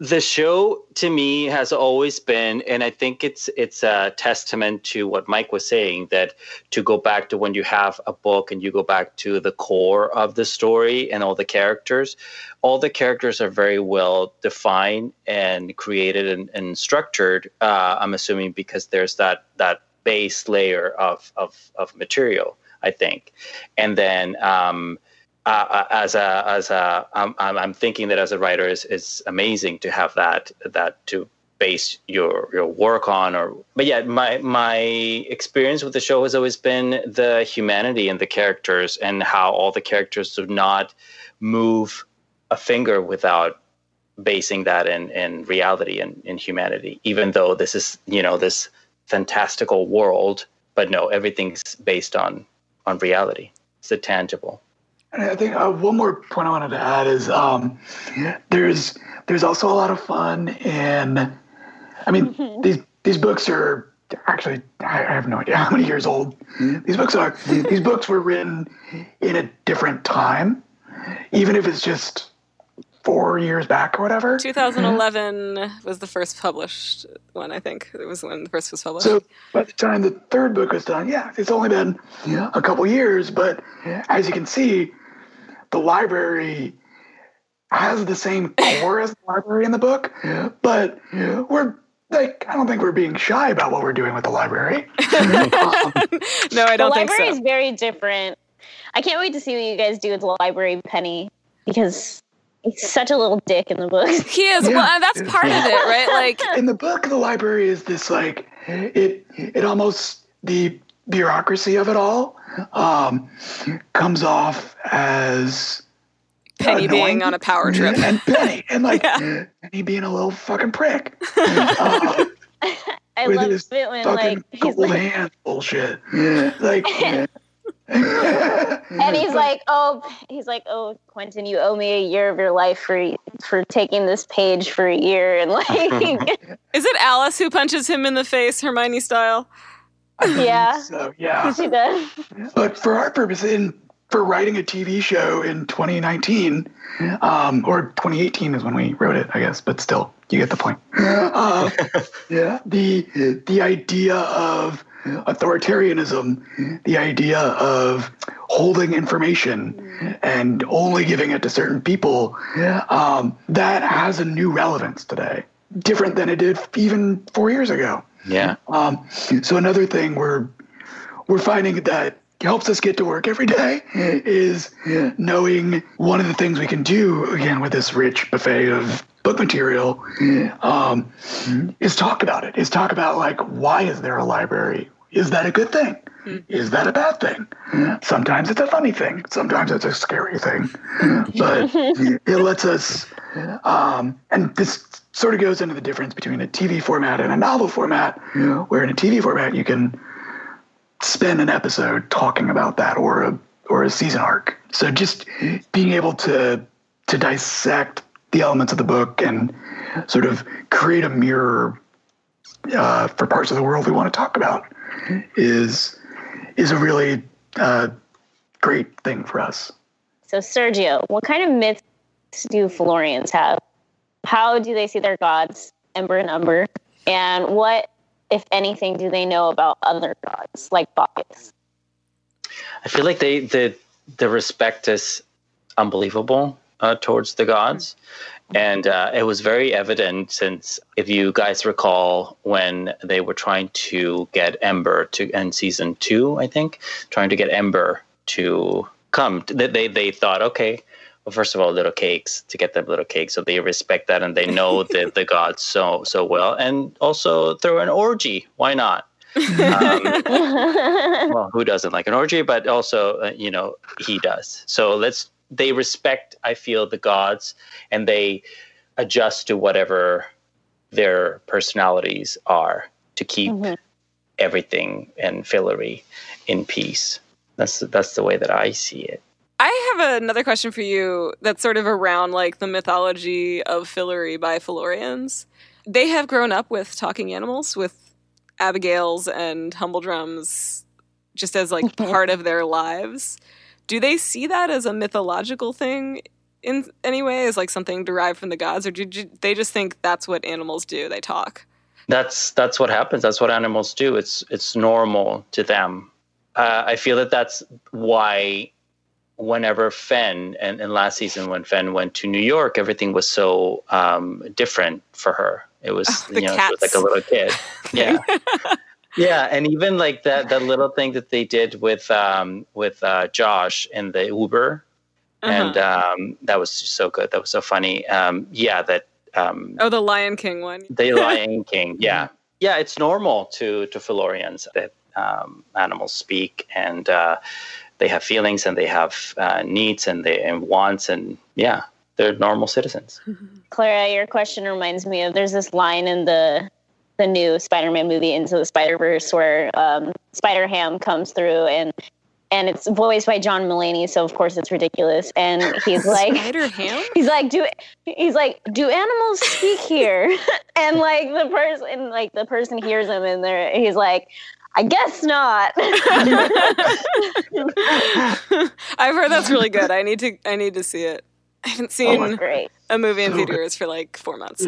The show to me has always been, and I think it's it's a testament to what Mike was saying that to go back to when you have a book and you go back to the core of the story and all the characters, all the characters are very well defined and created and, and structured. Uh, I'm assuming because there's that that base layer of of, of material. I think, and then. Um, uh, as a as a I'm, I'm thinking that as a writer is is amazing to have that that to base your your work on or but yeah my my experience with the show has always been the humanity and the characters and how all the characters do not move a finger without basing that in in reality and in humanity even though this is you know this fantastical world but no everything's based on on reality. It's a tangible And I think uh, one more point I wanted to add is um, there's there's also a lot of fun in. I mean, these these books are actually I I have no idea how many years old. These books are these books were written in a different time, even if it's just four years back or whatever. 2011 was the first published one, I think. It was when the first was published. So by the time the third book was done, yeah, it's only been a couple years, but as you can see, the library has the same core as the library in the book, but we're like I don't think we're being shy about what we're doing with the library. Um, no, I the don't think The library so. is very different. I can't wait to see what you guys do with the library penny because he's such a little dick in the book. He is. Yeah. Well, that's part of it, right? Like, in the book, the library is this like it it almost the bureaucracy of it all um, comes off as Penny annoying. being on a power trip. and Penny and like Yeah. Penny being a little fucking prick. Uh, I with love his it when fucking like he's gold like, hand bullshit. Like and he's like, "Oh, he's like, oh, Quentin, you owe me a year of your life for for taking this page for a year." And like, Is it Alice who punches him in the face, Hermione style? yeah, So yeah, she does. but for our purpose, in for writing a TV show in 2019, um, or 2018 is when we wrote it, I guess. But still, you get the point. Uh, yeah, the the idea of authoritarianism, the idea of holding information and only giving it to certain people, um, that has a new relevance today, different than it did even four years ago. Yeah. Um, so another thing we're we're finding that helps us get to work every day is knowing one of the things we can do again with this rich buffet of book material um, is talk about it. Is talk about like why is there a library? Is that a good thing? Is that a bad thing? Sometimes it's a funny thing. Sometimes it's a scary thing. But it lets us, um, and this sort of goes into the difference between a TV format and a novel format, where in a TV format you can spend an episode talking about that or a or a season arc. So just being able to to dissect the elements of the book and sort of create a mirror uh, for parts of the world we want to talk about is is a really uh, great thing for us. So, Sergio, what kind of myths do Fillorians have? How do they see their gods, Ember and Umber? And what, if anything, do they know about other gods like Bacchus? I feel like they the the respect is unbelievable uh, towards the gods, and uh, it was very evident since if you guys recall when they were trying to get Ember to in season two, I think, trying to get Ember to come, they they, they thought okay. Well, first of all, little cakes to get them little cakes, so they respect that and they know the the gods so so well, and also through an orgy. Why not? um, well, who doesn't like an orgy? But also, uh, you know, he does. So let's. They respect. I feel the gods, and they adjust to whatever their personalities are to keep mm-hmm. everything and Fillory in peace. That's that's the way that I see it. I have another question for you that's sort of around like the mythology of Fillory by Fillorians. They have grown up with talking animals, with Abigail's and Humbledrums, just as like part of their lives. Do they see that as a mythological thing in any way, as like something derived from the gods, or do you- they just think that's what animals do? They talk. That's that's what happens. That's what animals do. It's it's normal to them. Uh, I feel that that's why whenever Fen and, and last season when Fen went to New York, everything was so um, different for her. It was Oh, you know she was like a little kid. yeah. Yeah, and even like that that little thing that they did with um, with uh, Josh in the Uber, and Uh-huh. um, that was so good. That was so funny. Um, yeah, that um, oh, the Lion King one. the Lion King. Yeah, yeah, it's normal to to Fillorians that um, animals speak and uh, they have feelings and they have uh, needs and they and wants and yeah, they're normal citizens. Clara, your question reminds me of there's this line in the the new Spider-Man movie Into the Spider-Verse where um, Spider-Ham comes through and and it's voiced by John Mulaney, so of course it's ridiculous. And he's like, Spider Ham. he's like, do he's like, do animals speak here? and like the person, like the person hears him, and there he's like, I guess not. I've heard that's really good. I need to. I need to see it. I haven't seen Great. a movie in theaters for like four months.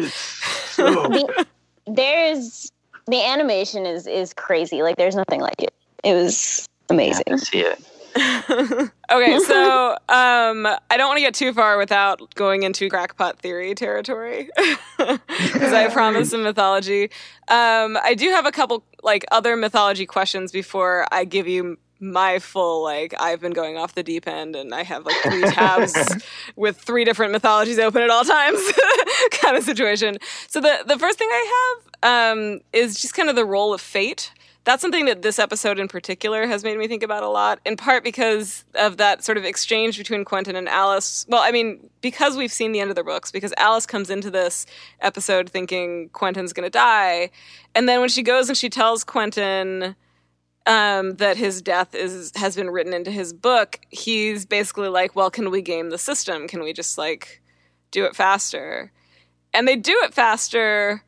So the, there's the animation is is crazy. Like there's nothing like it. It was amazing. I see it. okay, so um, I don't want to get too far without going into crackpot theory territory because I promised some mythology. Um, I do have a couple like other mythology questions before I give you my full like I've been going off the deep end and I have like three tabs with three different mythologies open at all times kind of situation. So the the first thing I have um, is just kind of the role of fate that's something that this episode in particular has made me think about a lot, in part because of that sort of exchange between Quentin and Alice. Well, I mean, because we've seen the end of their books, because Alice comes into this episode thinking Quentin's going to die. And then when she goes and she tells Quentin um, that his death is has been written into his book, he's basically like, "Well, can we game the system? Can we just like do it faster?" And they do it faster,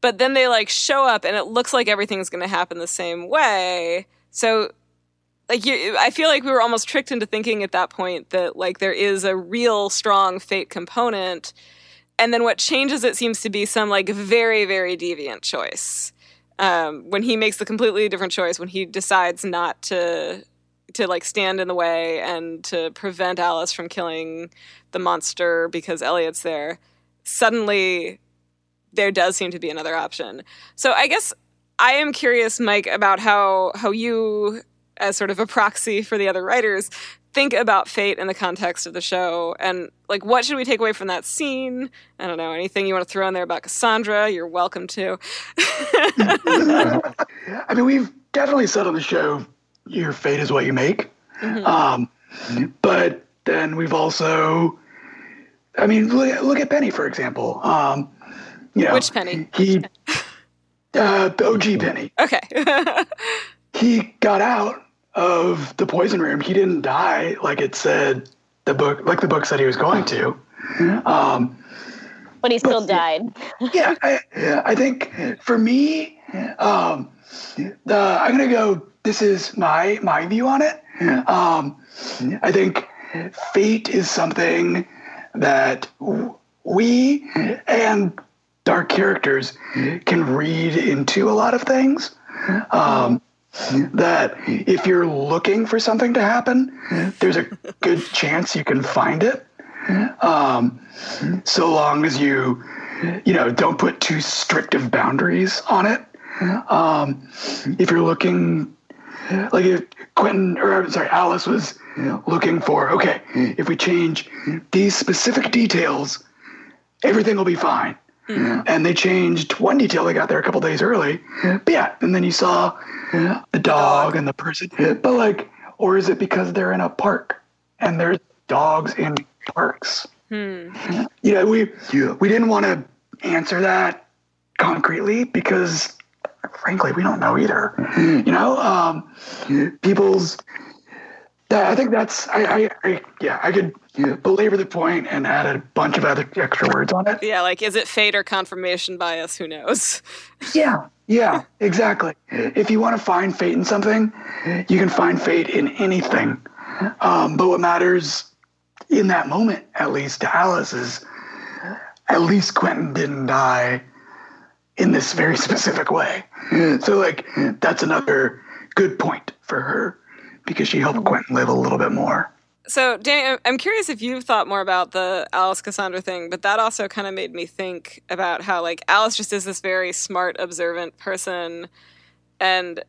but then they like show up, and it looks like everything's going to happen the same way. So, like, you, I feel like we were almost tricked into thinking at that point that like there is a real strong fate component, and then what changes it seems to be some like very very deviant choice um, when he makes the completely different choice when he decides not to to like stand in the way and to prevent Alice from killing the monster because Eliot's there suddenly there does seem to be another option. So I guess I am curious Mike about how how you as sort of a proxy for the other writers think about fate in the context of the show and like what should we take away from that scene i don't know anything you want to throw in there about cassandra you're welcome to I mean, we've definitely said on the show, your fate is what you make. Mm-hmm. Um, but then we've also, I mean, look, at- look at Penny, for example. Um, you know, Which Penny? He, uh, OG Penny. okay He got out of the poison room. He didn't die like it said the book, like the book said he was going to. Um, But he still died. yeah, I, I think for me, um, the I'm gonna go. This is my my view on it. Um, I think fate is something that we and our characters can read into a lot of things. Um, that if you're looking for something to happen, there's a good chance you can find it. Um, so long as you, you know, don't put too strict of boundaries on it. Um, if you're looking, like if Quentin, or sorry, Alice was looking for, okay, if we change these specific details, everything will be fine. And they changed one detail. They got there a couple days early. But yeah, and then you saw the dog and the person. But like, or is it because they're in a park and there's dogs in parks? You know, we we didn't want to answer that concretely because, frankly, we don't know either. You know, um, people's. I think that's I, I, I yeah I could belabor the point and add a bunch of other extra words on it. yeah like is it fate or confirmation bias who knows Yeah, yeah, exactly. If you want to find fate in something, you can find fate in anything. Um, but what matters in that moment, at least to Alice, is at least Quentin didn't die in this very specific way. So, like, that's another good point for her because she helped Quentin live a little bit more. So, Danny, I'm- curious if you've thought more about the Alice Cassandra thing, but that also kind of made me think about how, like, Alice just is this very smart, observant person, and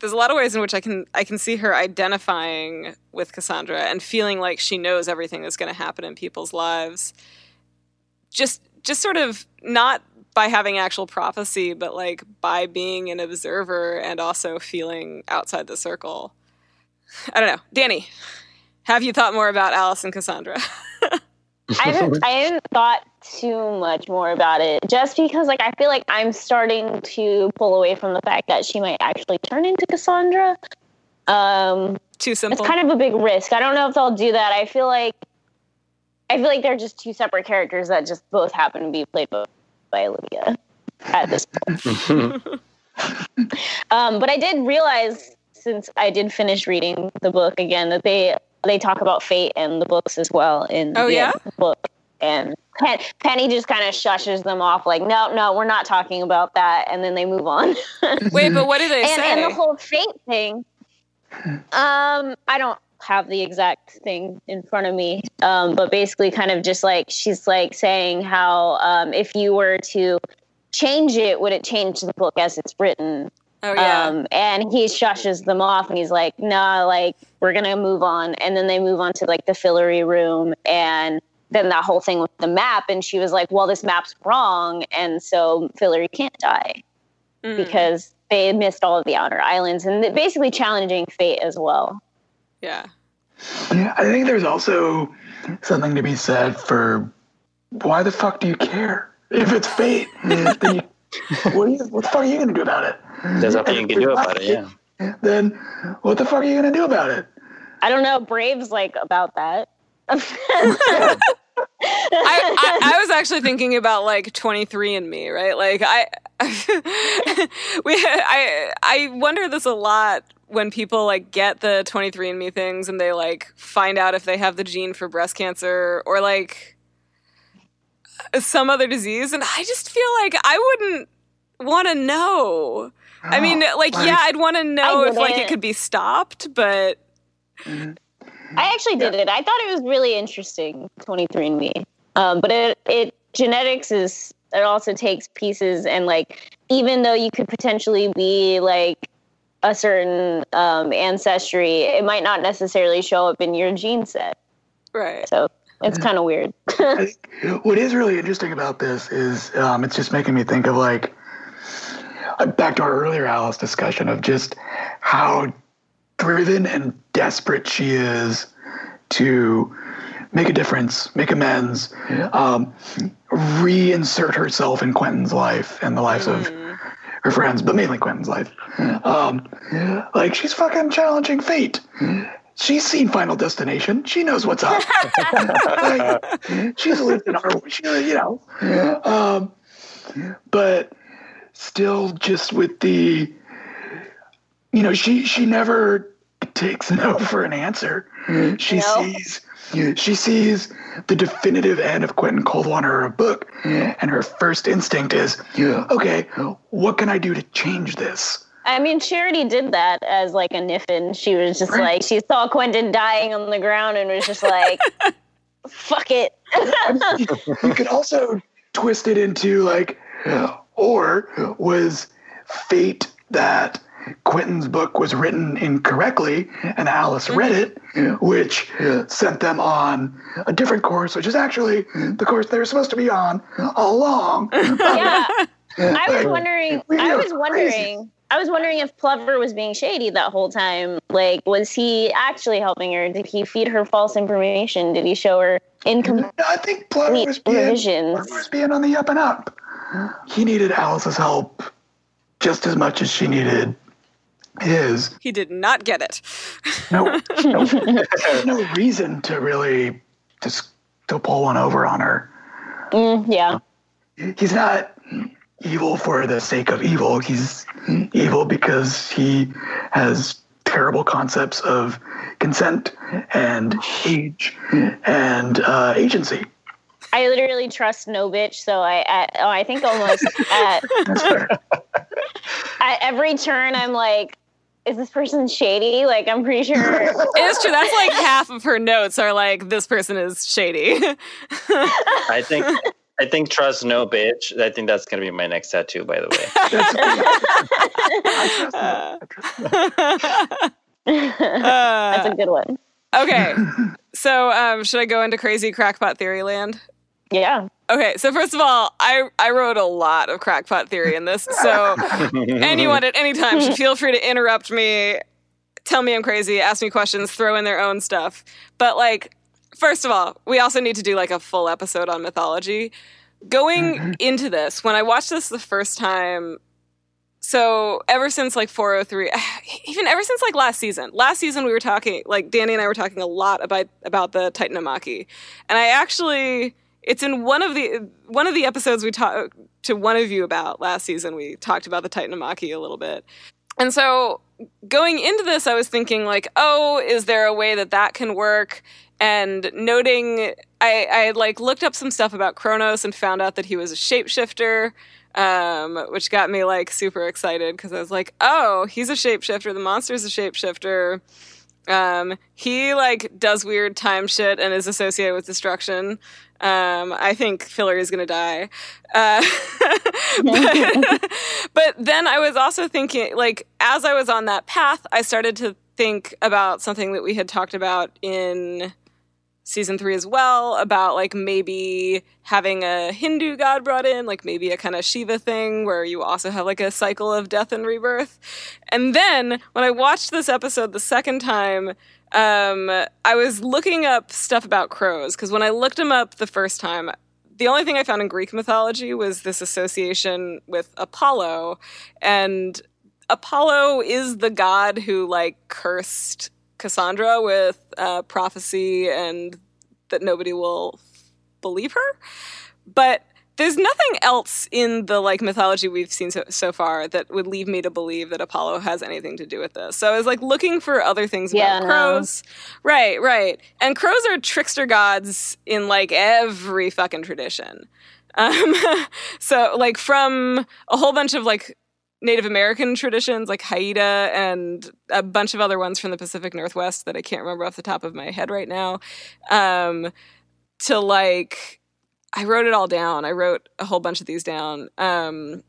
there's a lot of ways in which I can I can see her identifying with Cassandra and feeling like she knows everything that's going to happen in people's lives. Just just sort of not by having actual prophecy, but like by being an observer and also feeling outside the circle. I don't know, Danny. Have you thought more about Alice and Cassandra? I haven't I haven't thought too much more about it just because like I feel like I'm starting to pull away from the fact that she might actually turn into Cassandra. Um Too simple. it's kind of a big risk. I don't know if they'll do that. I feel like I feel like they're just two separate characters that just both happen to be played by, by Olivia at this point. um, but I did realize since I did finish reading the book again that they they talk about fate and the books as well in Oh, the yeah? book and Pen- Penny just kind of shushes them off like no no we're not talking about that and then they move on. Wait, but what do they and, say? and the whole fate thing um i don't have the exact thing in front of me um but basically kind of just like she's like saying how um if you were to change it would it change the book as it's written oh yeah. um and he shushes them off and he's like nah like we're gonna move on and then they move on to like the Fillory room and then that whole thing with the map and she was like well this map's wrong and so Fillory can't die Mm. because they missed all of the outer islands and th- basically challenging fate as well. yeah. Yeah, I think there's also something to be said for why the fuck do you care if it's fate? then you, what, are you, what the fuck are you gonna do about it? There's nothing you can do about it. Yeah. then what the fuck are you gonna do about it? I don't know. Brave's like about that. I, I, I was actually thinking about like 23andMe, right? Like I we I I wonder this a lot when people like get the 23andMe things and they like find out if they have the gene for breast cancer or like some other disease and I just feel like I wouldn't want to know. I mean, like, like- yeah, I'd want to know if like it could be stopped, but I actually did it. I thought it was really interesting, 23andMe. Um, but it, it genetics is it also takes pieces and like even though you could potentially be like a certain um, ancestry, it might not necessarily show up in your gene set. right. So it's kind of weird. What is really interesting about this is um, it's just making me think of like back to our earlier Alice discussion of just how driven and desperate she is to make a difference, make amends, um, reinsert herself in Quentin's life and the lives of her friends, but mainly Quentin's life. Um, like she's fucking challenging fate. She's seen Final Destination. She knows what's up. Like, she's lived in our, she, you know, um, but still just with the, you know, she she never takes no for an answer. Mm-hmm. She No. sees she sees the definitive end of Quentin Coldwater, in her book, and her first instinct is, okay, what can I do to change this? I mean, she already did that as like a Niffin. She was just like, she saw Quentin dying on the ground and was just like, fuck it. you could also twist it into like, or was fate that Quentin's book was written incorrectly and Alice read mm-hmm. it, which sent them on a different course, which is actually the course they were supposed to be on all along. yeah. I was Like, wondering. I was crazy. wondering. I was wondering if Plover was being shady that whole time. Like, was he actually helping her? Did he feed her false information? Did he show her incomplete I think Plover was being, revisions? Plover was being on the up and up. He needed Alice's help just as much as she needed his. He did not get it. No, no, no reason to really just to pull one over on her. Mm, yeah. He's not evil for the sake of evil. He's evil because he has terrible concepts of consent and age and uh, agency. I literally trust no bitch. So I, I, oh, I think almost at, at every turn, I'm like, is this person shady? Like, I'm pretty sure. It's true. That's like half of her notes are like, this person is shady. I think I think trust no bitch. I think that's gonna be my next tattoo. By the way, That's, I trust him. I trust him. That's a good one. okay. So, um, should I go into crazy crackpot theory land? Yeah. Okay, so first of all, I I wrote a lot of crackpot theory in this. So anyone at any time should feel free to interrupt me, tell me I'm crazy, ask me questions, throw in their own stuff. But like, first of all, we also need to do like a full episode on mythology. Going mm-hmm. into this, when I watched this the first time, so ever since like 403, even ever since like last season, last season we were talking, like Danny and I were talking a lot about about the Titanomachy, and I actually it's in one of the one of the episodes we talked to one of you about last season. We talked about the Titanomachy a little bit, and so going into this, I was thinking like, oh, is there a way that that can work? And noting, I, I like looked up some stuff about Kronos and found out that he was a shapeshifter, um, which got me like super excited because I was like, oh, he's a shapeshifter. The monster's a shapeshifter. Um, he like does weird time shit and is associated with destruction. Um, I think Fillory is gonna die. Uh, but, but then I was also thinking, like, as I was on that path, I started to think about something that we had talked about in season three as well about like maybe having a Hindu god brought in, like maybe a kind of Shiva thing where you also have like a cycle of death and rebirth. And then when I watched this episode the second time, um, I was looking up stuff about crows because when I looked them up the first time, the only thing I found in Greek mythology was this association with Apollo, and Apollo is the god who like cursed Cassandra with uh, prophecy and that nobody will believe her. But there's nothing else in the like mythology we've seen so, so far that would lead me to believe that Apollo has anything to do with this. So I was like looking for other things Yeah, about no. crows. Right, right. And crows are trickster gods in like every fucking tradition. Um, so like from a whole bunch of like Native American traditions like Haida and a bunch of other ones from the Pacific Northwest that I can't remember off the top of my head right now. Um, to like I wrote it all down. I wrote a whole bunch of these down. Um,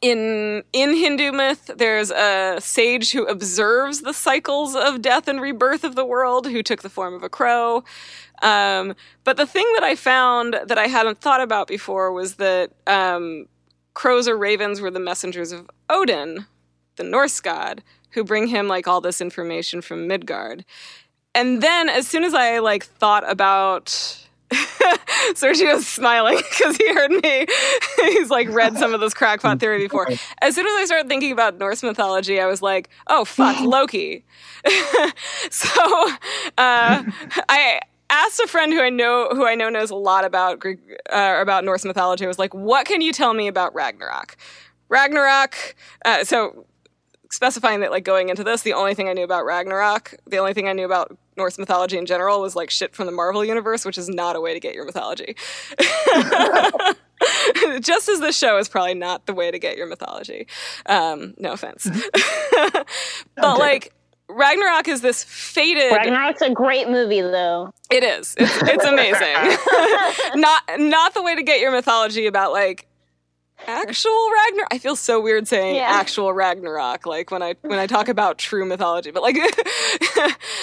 in in Hindu myth, there's a sage who observes the cycles of death and rebirth of the world, who took the form of a crow. Um, but the thing that I found that I hadn't thought about before was that um, crows or ravens were the messengers of Odin, the Norse god, who bring him like all this information from Midgard. And then as soon as I like thought about Sergio's smiling because he heard me. He's like read some of this crackpot theory before. As soon as I started thinking about Norse mythology, I was like, oh fuck, Loki. so uh, I asked a friend who I know who I know knows a lot about Greek uh, about Norse mythology. I was like, what can you tell me about Ragnarok? Ragnarok. Uh, so specifying that like going into this the only thing i knew about ragnarok the only thing i knew about norse mythology in general was like shit from the marvel universe which is not a way to get your mythology. Just as this show is probably not the way to get your mythology. Um, no offense. But like ragnarok is this fated Ragnarok's a great movie, though. it is. It's, it's amazing. Not not the way to get your mythology about like actual Ragnarok. I feel so weird saying Yeah. actual Ragnarok, like when I when I talk about true mythology. But like,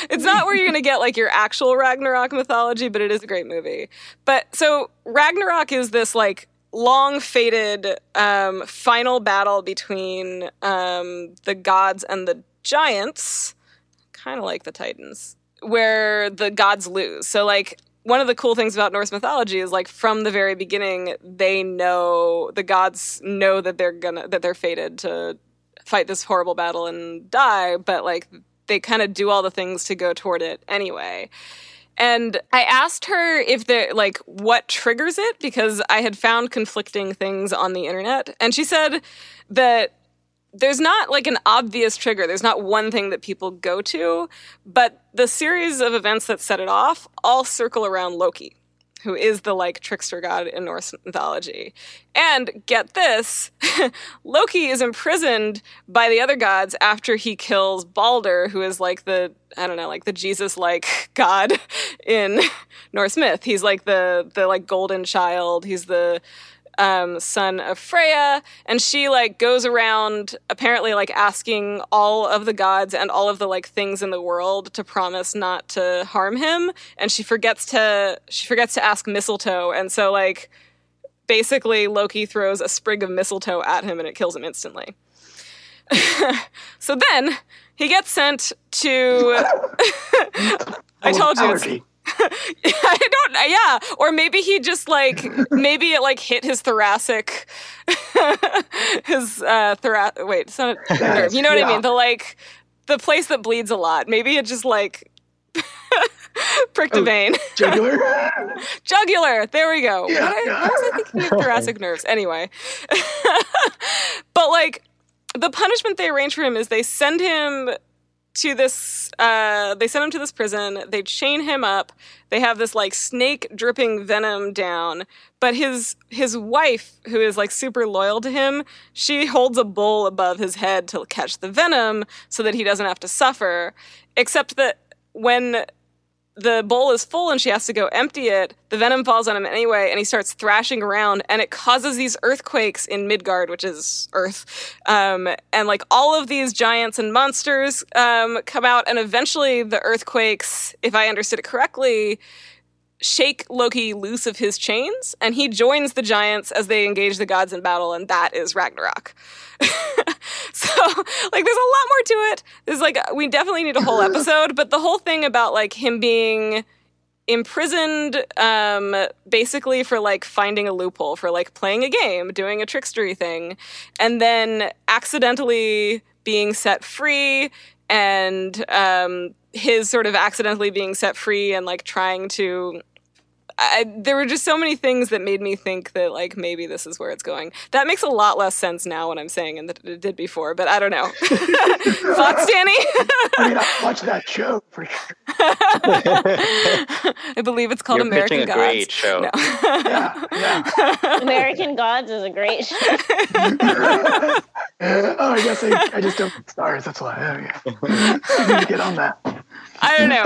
it's not where you're gonna get like your actual Ragnarok mythology, but it is a great movie. But so Ragnarok is this like long fated um, final battle between um, the gods and the giants, kind of like the Titans, where the gods lose. So like one of the cool things about Norse mythology is like from the very beginning they know the gods know that they're gonna that they're fated to fight this horrible battle and die, but like they kind of do all the things to go toward it anyway. And I asked her if the like what triggers it because I had found conflicting things on the internet and she said that there's not like an obvious trigger. There's not one thing that people go to, but the series of events that set it off all circle around Loki, who is the like trickster god in Norse mythology. And get this, Loki is imprisoned by the other gods after he kills Balder, who is like the I don't know, like the Jesus like god in Norse myth. He's like the the like golden child. He's the um, son of Freya, and she like goes around apparently like asking all of the gods and all of the like things in the world to promise not to harm him, and she forgets to she forgets to ask mistletoe, and so like basically Loki throws a sprig of mistletoe at him and it kills him instantly. so then he gets sent to. I told you. I don't. Yeah, or maybe he just like maybe it like hit his thoracic, his uh thoracic. Wait, it's not a nerve. You know what I mean? The like the place that bleeds a lot. Maybe it just like pricked a Oh. vein. Jugular? Jugular. There we go. Yeah, what, I, yeah. what was I thinking of thoracic nerves? Anyway, but like the punishment they arrange for him is they send him to this uh, they send him to this prison. They chain him up. They have this like snake dripping venom down. But his his wife who is like super loyal to him she holds a bowl above his head to catch the venom so that he doesn't have to suffer except that when the bowl is full and she has to go empty it, the venom falls on him anyway, and he starts thrashing around, and it causes these earthquakes in Midgard, which is Earth. Um, and like all of these giants and monsters um, come out, and eventually the earthquakes, if I understood it correctly, shake Loki loose of his chains, and he joins the giants as they engage the gods in battle, and that is Ragnarok. so, like, there's a lot more to it. There's like, we definitely need a whole episode, but the whole thing about like him being imprisoned um, basically for like finding a loophole for like playing a game doing a trickstery thing and then accidentally being set free and um, his sort of accidentally being set free and like trying to I, there were just so many things that made me think that like maybe this is where it's going. That makes a lot less sense now when I'm saying and that it did before, but I don't know. Thoughts, Danny? I mean, I watched that show for sure. I believe it's called You're American pitching a Gods. great show. No. Yeah, yeah. American Gods is a great show. oh, I guess I, I just don't like stars. That's why. Oh, yeah. I need to get on that. I don't know.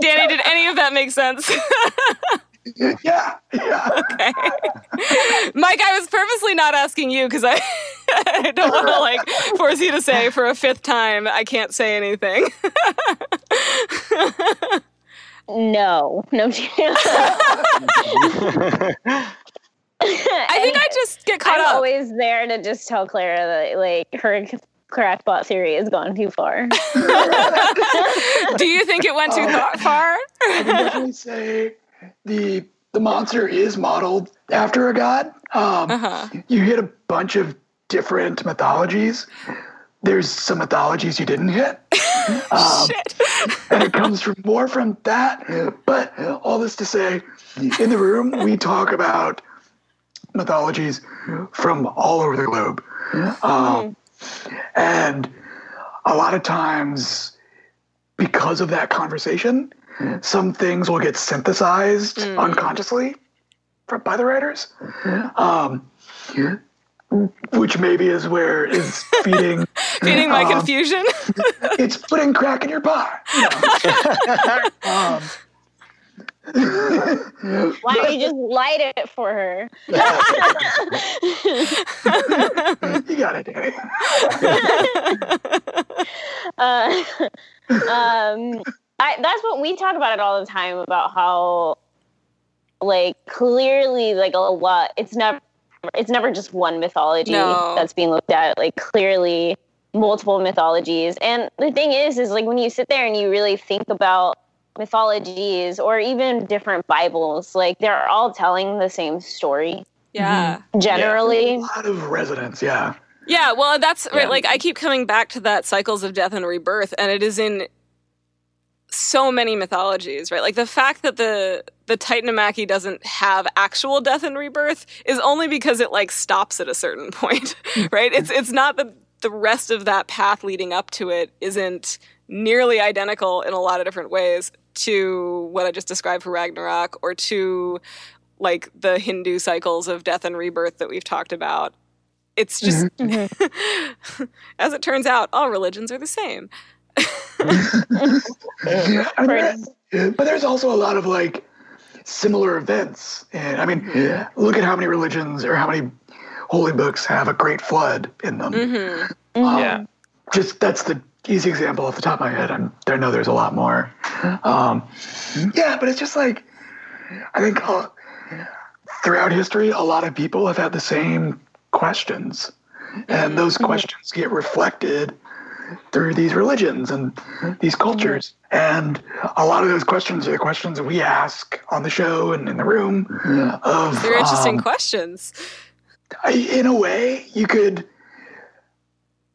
Danny, did any of that make sense? Yeah, yeah. okay. Mike, I was purposely not asking you because I, I don't want to like force you to say for a fifth time I can't say anything. No, no. I think I just get caught I'm up. always there to just tell Clara that like her crackpot theory has gone too far. Do you think it went too th- far? I can definitely say the the monster is modeled after a god. Um, Uh-huh. You hit a bunch of different mythologies. There's some mythologies you didn't hit. Um, and it comes from more from that. But all this to say, in the room, we talk about mythologies from all over the globe. Um, and a lot of times, because of that conversation, some things will get synthesized unconsciously from, by the writers. Um, which maybe is where is feeding Feeding my um, confusion. it's putting crack in your pie. you know. um, Why don't you just light it for her? you got it, Danny. Uh, um, I, that's what we talk about it all the time about how, like, clearly, like a lot. It's never, it's never just one mythology No. that's being looked at. Like, clearly, multiple mythologies. And the thing is, is like when you sit there and you really think about mythologies or even different Bibles, like they're all telling the same story yeah. Mm-hmm. generally. A lot of residents, yeah. Yeah, well, that's right. Yeah. Like, I keep coming back to that cycles of death and rebirth, and it is in so many mythologies, right? Like the fact that the the Titanomachy doesn't have actual death and rebirth is only because it like stops at a certain point, right? It's it's not that the rest of that path leading up to it isn't nearly identical in a lot of different ways to what I just described for Ragnarok or to like the Hindu cycles of death and rebirth that we've talked about. It's just, mm-hmm. Mm-hmm. as it turns out, all religions are the same. I mean, but there's also a lot of like similar events. And I mean, look at how many religions or how many holy books have a great flood in them. hmm Um, Yeah. Just that's the easy example off the top of my head. I'm, I know there's a lot more. Um, yeah, but it's just like, I think uh, throughout history, a lot of people have had the same questions. And those questions get reflected through these religions and these cultures. And a lot of those questions are the questions that we ask on the show and in the room. Of They're interesting um, questions. I- in a way, you could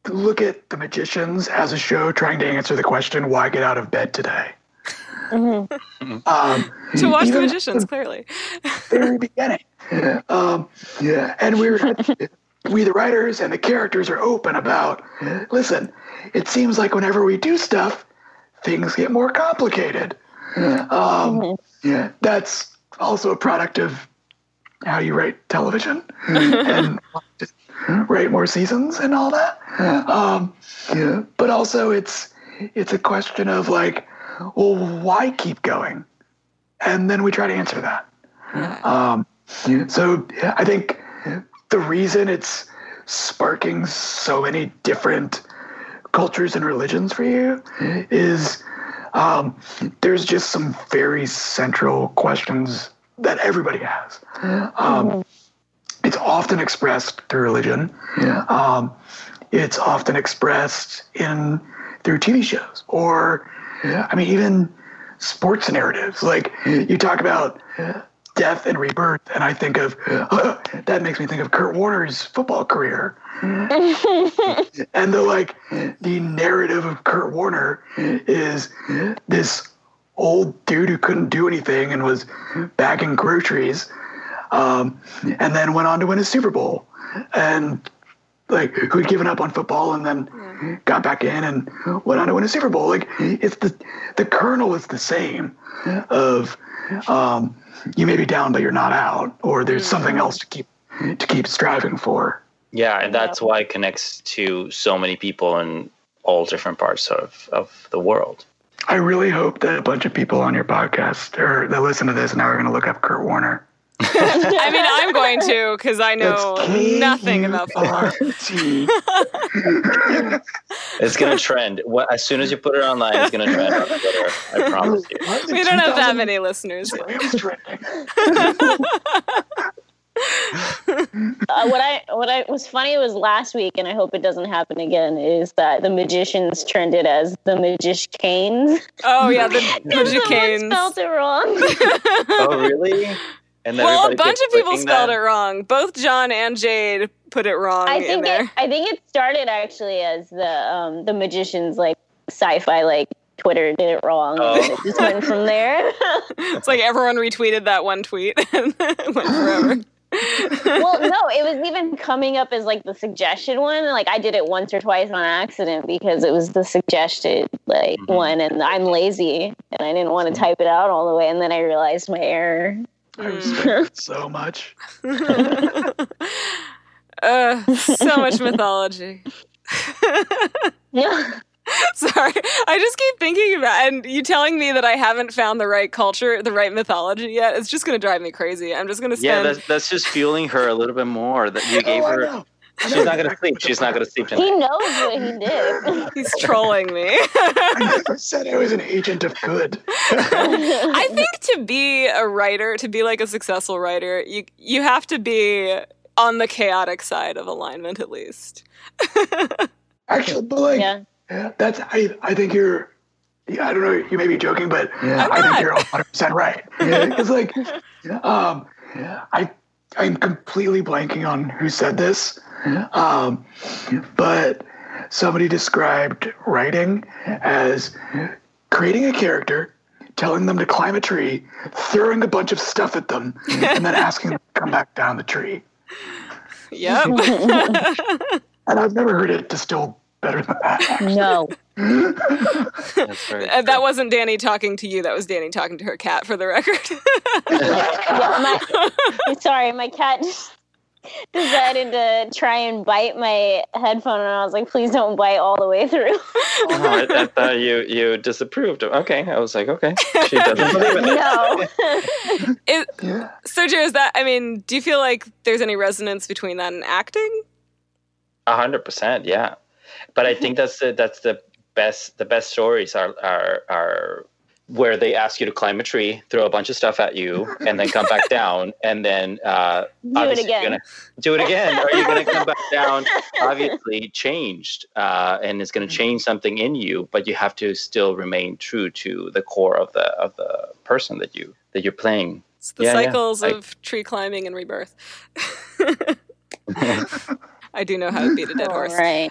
look at the magicians as a show trying to answer the question, "Why get out of bed today?" Um, To watch the even at magicians, clearly. very beginning. Um, yeah, and we're we the writers and the characters are open about. Listen, it seems like whenever we do stuff, things get more complicated. Um, yeah, that's also a product of how you write television and write more seasons and all that. Um, yeah, but also it's it's a question of like, well, why keep going? And then we try to answer that. Um, so I think the reason it's sparking so many different cultures and religions for you is um, there's just some very central questions that everybody has. Um, It's often expressed through religion. Um, it's often expressed in through TV shows, or I mean, even sports narratives. Like you talk about death and rebirth, and I think of that makes me think of Kurt Warner's football career. and the like the narrative of Kurt Warner is this old dude who couldn't do anything and was bagging groceries um, and then went on to win a Super Bowl and like who'd given up on football and then yeah. got back in and went on to win a Super Bowl. Like it's the the kernel is the same of um, you may be down but you're not out, or there's something else to keep to keep striving for. Yeah, and that's why it connects to so many people in all different parts of, of the world. I really hope that a bunch of people on your podcast or that listen to this now are going to look up Kurt Warner. I mean, I'm going to because I know nothing about football. it's going to trend. What, as soon as you put it online, it's going to trend on Twitter. I promise you. We don't have that many listeners. uh, what I what I was funny was last week, and I hope it doesn't happen again. Is that the magicians trended as the magicians? Oh yeah, the magicians spelled it wrong. oh really? And well, a bunch of people spelled that? it wrong. Both John and Jade put it wrong. I think it, I think it started actually as the um, the magicians like sci-fi like Twitter did it wrong. Oh. And it just went from there. it's like everyone retweeted that one tweet and it went forever. well, no, it was even coming up as like the suggestion one. Like I did it once or twice on accident because it was the suggested like mm-hmm. one, and I'm lazy and I didn't want to type it out all the way, and then I realized my error. I respect it so much. uh, so much mythology. yeah. Sorry, I just keep thinking about and you telling me that I haven't found the right culture, the right mythology yet. It's just going to drive me crazy. I'm just going to spend. Yeah, that's, that's just fueling her a little bit more. That you gave oh, her. She's not going to sleep. She's not going to sleep tonight. He knows what he did. He's trolling me. I never said I was an agent of good. I think to be a writer, to be like a successful writer, you you have to be on the chaotic side of alignment at least. Actually, but like. Yeah that's I I think you're yeah, I don't know, you may be joking, but yeah. I think you're 100 percent right. It's like um, I I'm completely blanking on who said this, um, but somebody described writing as creating a character, telling them to climb a tree, throwing a bunch of stuff at them, and then asking them to come back down the tree. Yep. and I've never heard it distilled better than that. No. Uh, that wasn't Danny talking to you. That was Danny talking to her cat, for the record. yeah, my, sorry, my cat decided to try and bite my headphone, and I was like, "Please don't bite all the way through." oh, I, I, thought you you disapproved. Of, okay, I was like, okay, she doesn't believe it. No. it, Sergio, is that? I mean, do you feel like there's any resonance between that and acting? A hundred percent, yeah but I think that's the that's the best the best stories are are are where they ask you to climb a tree, throw a bunch of stuff at you, and then come back down, and then uh, do it again. Gonna, do it again. Are you're going to come back down, obviously changed, uh, and it's going to change something in you, but you have to still remain true to the core of the of the person that you that you're playing. It's the yeah, cycles yeah. of I, tree climbing and rebirth. I do know how to beat a dead horse. Right.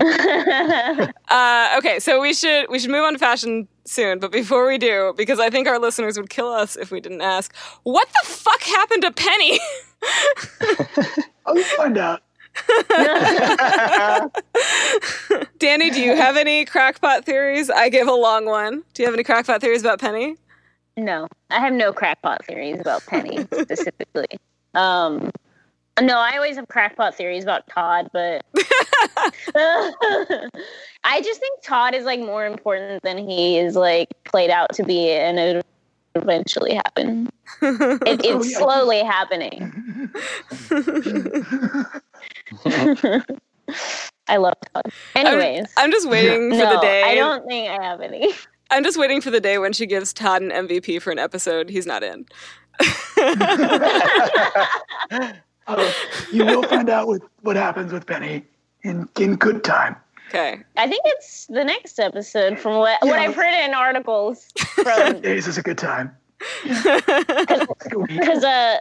uh, okay, so we should we should move on to fashion soon, but before we do, because I think our listeners would kill us if we didn't ask, what the fuck happened to Penny? I'll find out. Danny, do you have any crackpot theories? I give a long one. Do you have any crackpot theories about Penny? No, I have no crackpot theories about Penny specifically. Um, no, I always have crackpot theories about Todd, but I just think Todd is like more important than he is like played out to be, and it eventually happen. It, it's oh, yeah. slowly happening. I love Todd. Anyways, I'm, I'm just waiting for no, the day. I don't think I have any. I'm just waiting for the day when she gives Todd an MVP for an episode he's not in. Uh, you will find out with what happens with Penny in in good time. Okay. I think it's the next episode from what what I've heard in articles from Days is a good time. because uh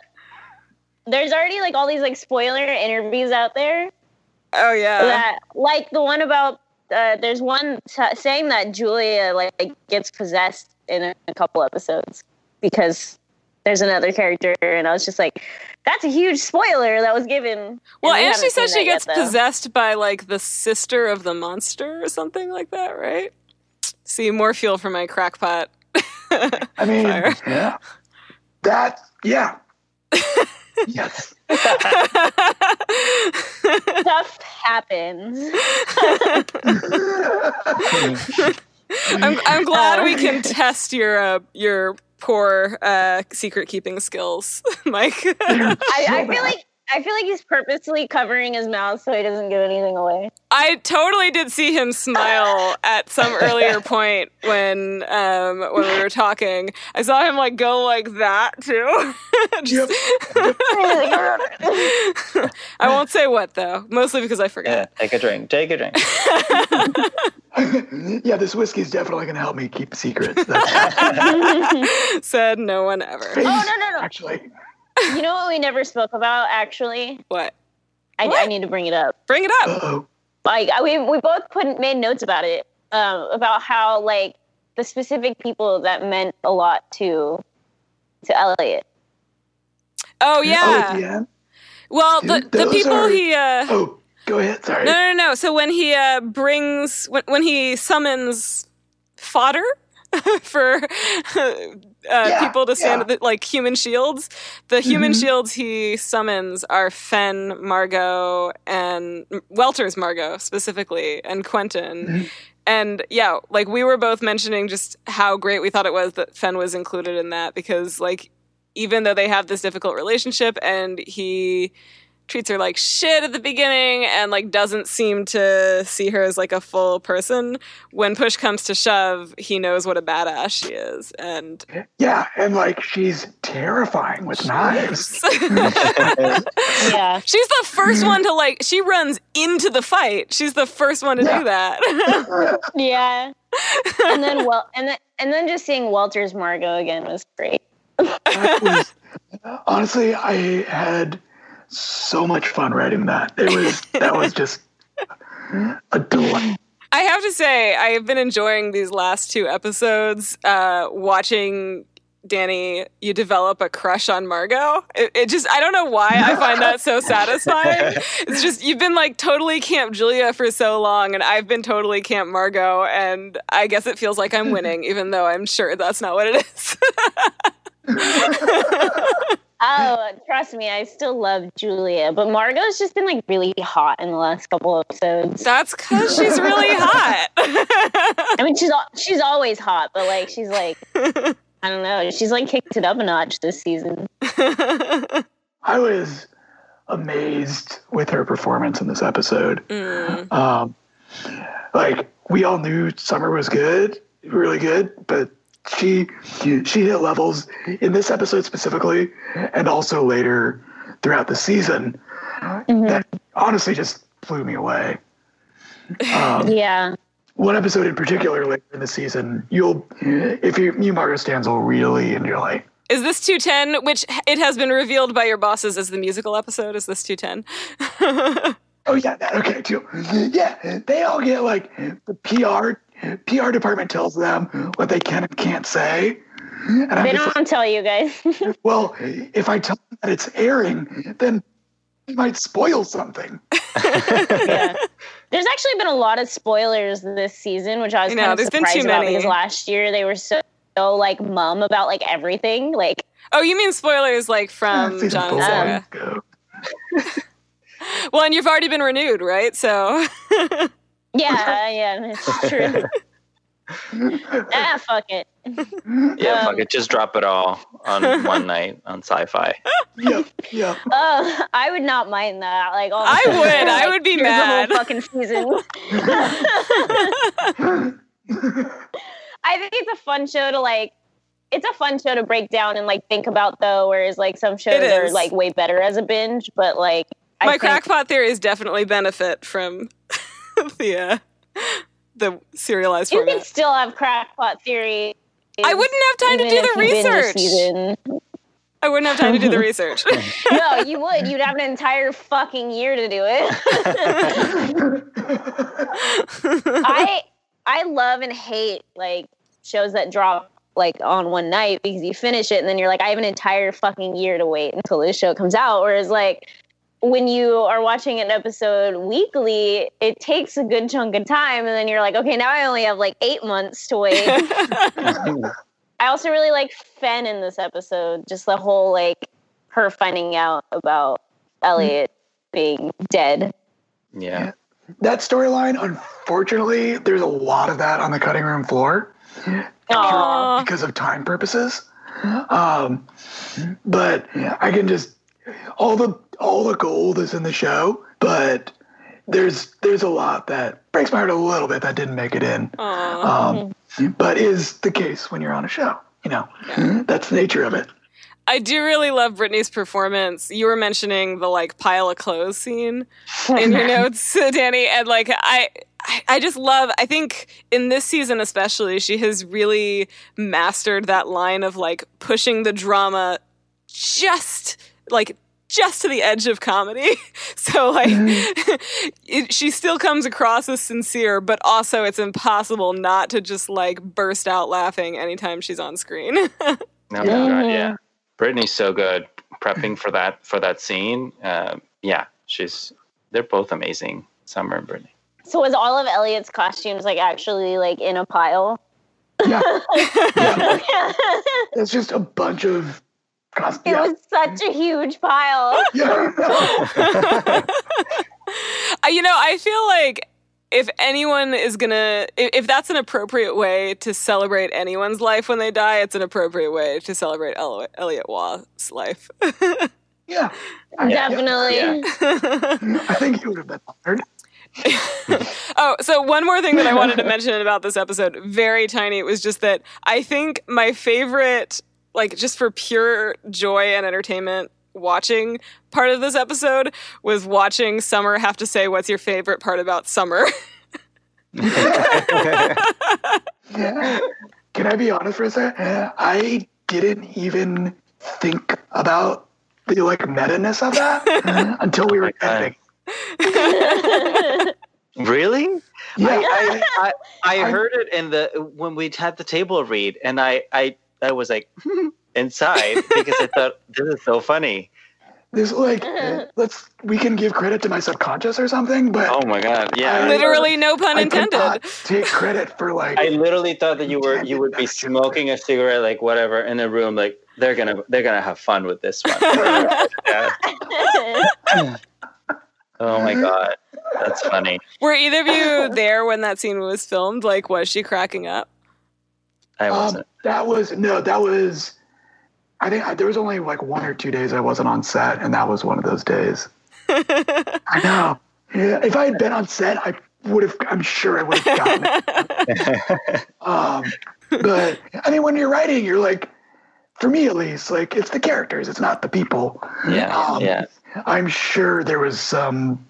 there's already like all these like spoiler interviews out there Oh yeah. that like the one about uh, there's one t- saying that Julia like gets possessed in a, a couple episodes because there's another character and I was just like that's a huge spoiler that was given. Well, we and haven't she says she that gets yet, though. possessed by like the sister of the monster or something like that, right? See, more fuel for my crackpot. I mean, Fire. yeah. That, yeah. yes. Stuff happens. I'm, I'm glad we can test your uh, your poor uh, secret keeping skills, Mike. I, I feel like I feel like he's purposely covering his mouth so he doesn't give anything away. I totally did see him smile at some earlier point when um, when we were talking. I saw him like go like that too. Just- I won't say what though, mostly because I forget. Yeah, forgot. take a drink. Take a drink. yeah, this whiskey is definitely going to help me keep secrets. Said no one ever. Oh no no no! actually. You know what we never spoke about? Actually, What? I, I need to bring it up. Bring it up. Like I- we we both put made notes about it, um, about how like the specific people that meant a lot to to Eliot. Oh Oh, yeah. Well, the Dude, the those people are- he uh Oh, go ahead. Sorry. No, no, no. So when he uh, brings, when, when he summons fodder for uh, people to stand yeah. the, like human shields, the human Mhm. shields he summons are Fen, Margot, and Welter's Margot specifically, and Quentin. Mhm. And yeah, like we were both mentioning just how great we thought it was that Fen was included in that because like even though they have this difficult relationship and he treats her like shit at the beginning and like doesn't seem to see her as like a full person when push comes to shove he knows what a badass she is and Yeah, and like she's terrifying with knives. Yeah, she's the first one to like she runs into the fight she's the first one to Yeah. do that yeah. And then well, and then and then just seeing Walter's Margot again was great. That was, honestly, I had so much fun writing that. It was that was just a delight. I have to say, I have been enjoying these last two episodes, uh, watching Danny, you develop a crush on Margot. It, it just, I don't know why I find that so satisfying. It's just, you've been like totally Camp Julia for so long, and I've been totally Camp Margot, and I guess it feels like I'm winning, even though I'm sure that's not what it is. Oh, trust me, I still love Julia, but Margot's just been like really hot in the last couple episodes. that's because she's really hot. I mean, she's she's always hot, but like she's like I don't know, she's like kicked it up a notch this season. I was amazed with her performance in this episode. Mm. Um, like we all knew Summer was good, really good, but she she hit levels in this episode specifically, and also later throughout the season that honestly just blew me away. Um, Yeah. one episode in particular later in the season, you'll if you you Margot Stans will really enjoy. Is this 210, which it has been revealed by your bosses as the musical episode? Is this 210? Oh yeah, that okay too. Yeah, they all get like the PR PR department tells them what they can and can't say. And I'm They don't tell you guys. well, if I tell them that it's airing, then it might spoil something. yeah. There's actually been a lot of spoilers this season, which I was I know, kind of there's been surprised too about many. because last year they were so, so like mum about like everything. Like oh, you mean spoilers like from Season John and Sarah? Um, well, and you've already been renewed, right? So, yeah, yeah, it's true. ah, fuck it. Yeah, Um, fuck it. Just drop it all on one night on sci-fi. Yep, yep. Oh, I would not mind that. Like, all of a I sudden, would. like, I would be here's the whole mad. fucking season. I think it's a fun show to like. It's a fun show to break down and like think about though, whereas like some shows are like way better as a binge. But like, I my think, crackpot theories definitely benefit from the uh, the serialized You format. could still have crackpot theory. I wouldn't have time to do the you binge a research. I wouldn't have time to do the research. No, you would. You'd have an entire fucking year to do it. I I love and hate like shows that drop like on one night because you finish it and then you're like, I have an entire fucking year to wait until this show comes out. Whereas like when you are watching an episode weekly, it takes a good chunk of time, and then you're like, okay, now I only have like eight months to wait. I also really like Fen in this episode, just the whole like her finding out about Eliot being dead. Yeah. that storyline, unfortunately, there's a lot of that on the cutting room floor Aw. because of time purposes. Um, but I can just all the all the gold is in the show, but there's there's a lot that breaks my heart a little bit that didn't make it in. Um, but is the case when you're on a show. You know, that's the nature of it. I do really love Brittany's performance. You were mentioning the like pile of clothes scene in your notes, Danny, and like I. I- I just love, I think in this season especially, she has really mastered that line of like pushing the drama just like just to the edge of comedy. So like it, she still comes across as sincere, but also it's impossible not to just like burst out laughing anytime she's on screen. Oh my god, yeah. Brittany's so good prepping for that for that scene. Uh, yeah, she's they're both amazing. Summer and Brittany. So was all of Eliot's costumes like actually like in a pile? Yeah, it's just a bunch of. Cost- It Yeah, was such a huge pile. You know, I feel like if anyone is gonna, if, if that's an appropriate way to celebrate anyone's life when they die, it's an appropriate way to celebrate El- Eliot Waugh's life. yeah. I, Definitely. Yeah. I think he would have been honored. oh, so one more thing that I wanted to mention about this episode, very tiny, it was just that I think my favorite, like just for pure joy and entertainment, watching part of this episode was watching Summer have to say, What's your favorite part about Summer? Yeah. Can I be honest for a second? I didn't even think about the like meta-ness of that until we were God. editing. Really? Yeah. I, I, I, I I- heard it in the when we had the table read, and I I, I was like inside because I thought this is so funny. There's like uh-huh. let's we can give credit to my subconscious or something, but Oh my god! Yeah, I- Literally, no pun I intended. not take credit for like I literally thought that you were you would be smoking a cigarette like whatever in a room like they're gonna they're gonna have fun with this one. Yeah. Oh my god, that's funny. Were either of you there when that scene was filmed? Like, was she cracking up? I um, wasn't. that was no, that was I think I, there was only like one or two days I wasn't on set, and that was one of those days. I know. Yeah, if I had been on set, I would have. I'm sure I would have gotten it. Um, but I mean, when you're writing, you're like, for me at least, like it's the characters, it's not the people. yeah, um, yeah. I'm sure there was some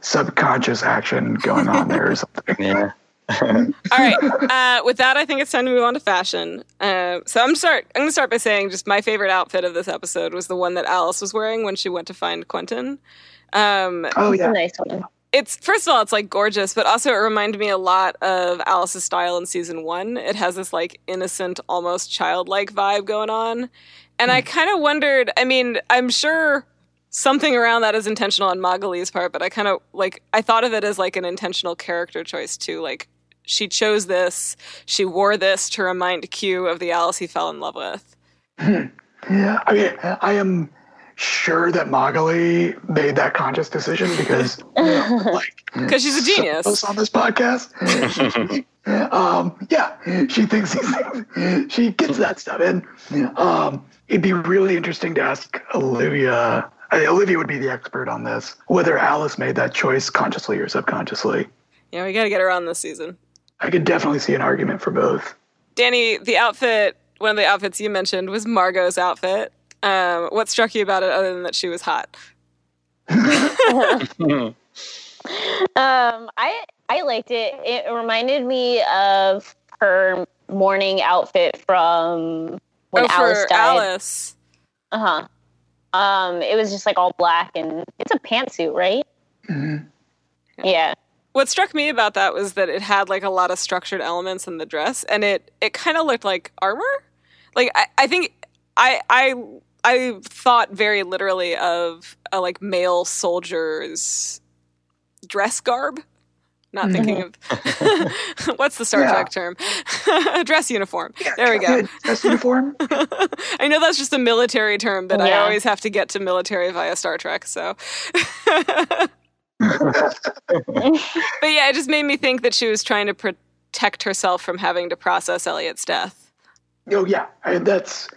subconscious action going on there or something. Yeah. All right. Uh, with that, I think it's time to move on to fashion. Uh, so I'm start. I'm going to start by saying just my favorite outfit of this episode was the one that Alice was wearing when she went to find Quentin. Um, Oh It's yeah, nice one. it's first of all, it's like gorgeous, but also it reminded me a lot of Alice's style in season one. It has this like innocent, almost childlike vibe going on, and I kind of wondered. I mean, I'm sure something around that is intentional on Magali's part, but I kind of like I thought of it as like an intentional character choice too. Like she chose this, she wore this to remind Q of the Alice he fell in love with. yeah. I mean, I am sure that Magali made that conscious decision because, like, Because she's a genius. us on this podcast. um, yeah, she thinks these things. She gets that stuff in. Um, it'd be really interesting to ask Olivia. I mean, Olivia would be the expert on this. Whether Alice made that choice consciously or subconsciously. Yeah, we got to get her on this season. I could definitely see an argument for both. Danny, the outfit, one of the outfits you mentioned was Margot's outfit. Um, what struck you about it other than that she was hot? Um, I I liked it. It reminded me of her mourning outfit from when oh, Alice died. Alice. Uh huh. Um, it was just like all black and it's a pantsuit, right? Mhm. Yeah. What struck me about that was that it had like a lot of structured elements in the dress, and it it kind of looked like armor. Like I, I think I I I thought very literally of a like male soldier's dress garb. Not mm-hmm. thinking of what's the Star Yeah. Trek term? dress uniform. there we go. Dress uniform. I know that's just a military term, but I always have to get to military via Star Trek. So, but yeah, it just made me think that she was trying to protect herself from having to process Eliot's death. oh yeah, and that's.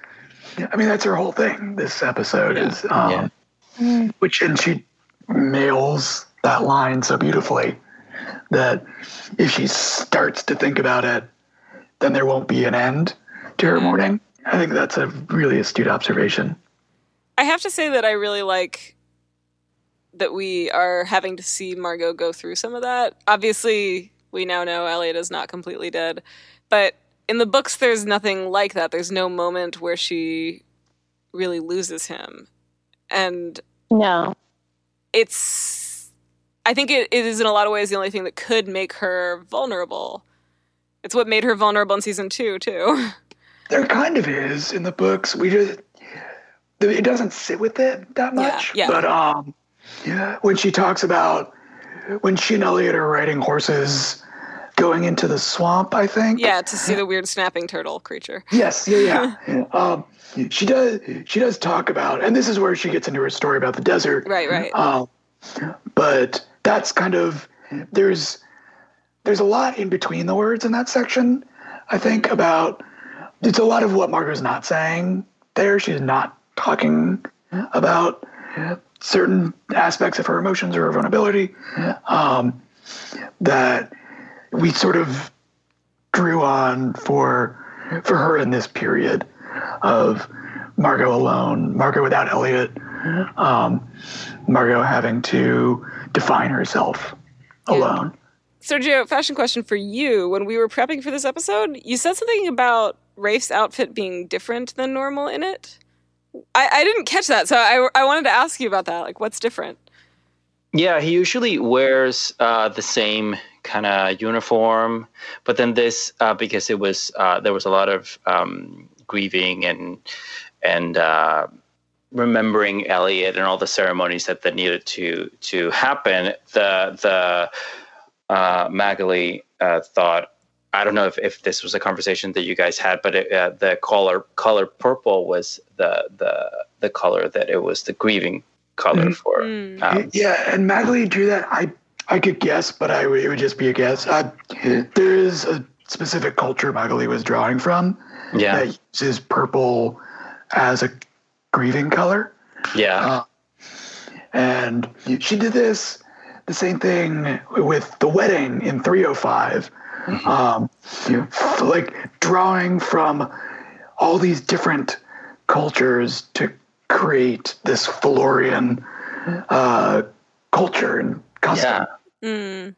I mean, that's her whole thing. This episode is, um, which and she nails that line so beautifully that if she starts to think about it, then there won't be an end to her mourning. I think that's a really astute observation. I have to say that I really like that we are having to see Margot go through some of that. Obviously, we now know Eliot is not completely dead, but in the books, there's nothing like that. There's no moment where she really loses him. And No. it's I think it, it is in a lot of ways the only thing that could make her vulnerable. It's what made her vulnerable in season two too. There kind of is in the books. We just it doesn't sit with it that much. yeah. But um, yeah, when she talks about when she and Eliot are riding horses going into the swamp, I think. yeah, to see the weird snapping turtle creature. Yes. Yeah. Yeah. um, she does. She does talk about, and this is where she gets into her story about the desert. Right, right. Um, but that's kind of there's there's a lot in between the words in that section. I think about it's a lot of what Margot's not saying there. She's not talking about certain aspects of her emotions or her vulnerability um, that we sort of drew on for for her in this period of Margot alone, Margot without Eliot, um, Margot having to define herself alone. Sergio, fashion question for you. When we were prepping for this episode, you said something about Rafe's outfit being different than normal in it. I, I didn't catch that, so I, I wanted to ask you about that. Like, what's different? Yeah, he usually wears uh, the same kind of uniform, but then this uh, because it was uh, there was a lot of um, grieving and and uh, remembering Eliot and all the ceremonies that, that needed to to happen. The the uh, Magali uh, thought. I don't know if, if this was a conversation that you guys had, but it, uh, the color color purple was the the the color that it was the grieving color for. Mm. Um, Yeah, and Magali drew that. I I could guess, but I it would just be a guess. I, there is a specific culture Magali was drawing from yeah, that uses purple as a grieving color. yeah. Uh, and she did this the same thing with the wedding in 305 um, like drawing from all these different cultures to create this Fillorian uh, culture and custom. Yeah. Mm.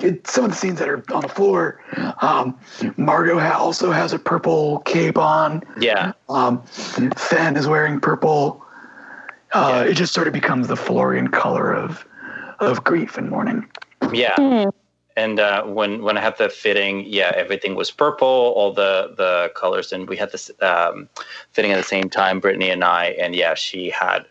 It, some of the scenes that are on the floor, um, Margot ha- also has a purple cape on. Yeah, Um, Fen is wearing purple. Uh, It just sort of becomes the Fillorian color of of grief and mourning. yeah. Hmm. And uh, when when I had the fitting, yeah, everything was purple, all the the colors, and we had this um, fitting at the same time, Brittany and I, and yeah, she had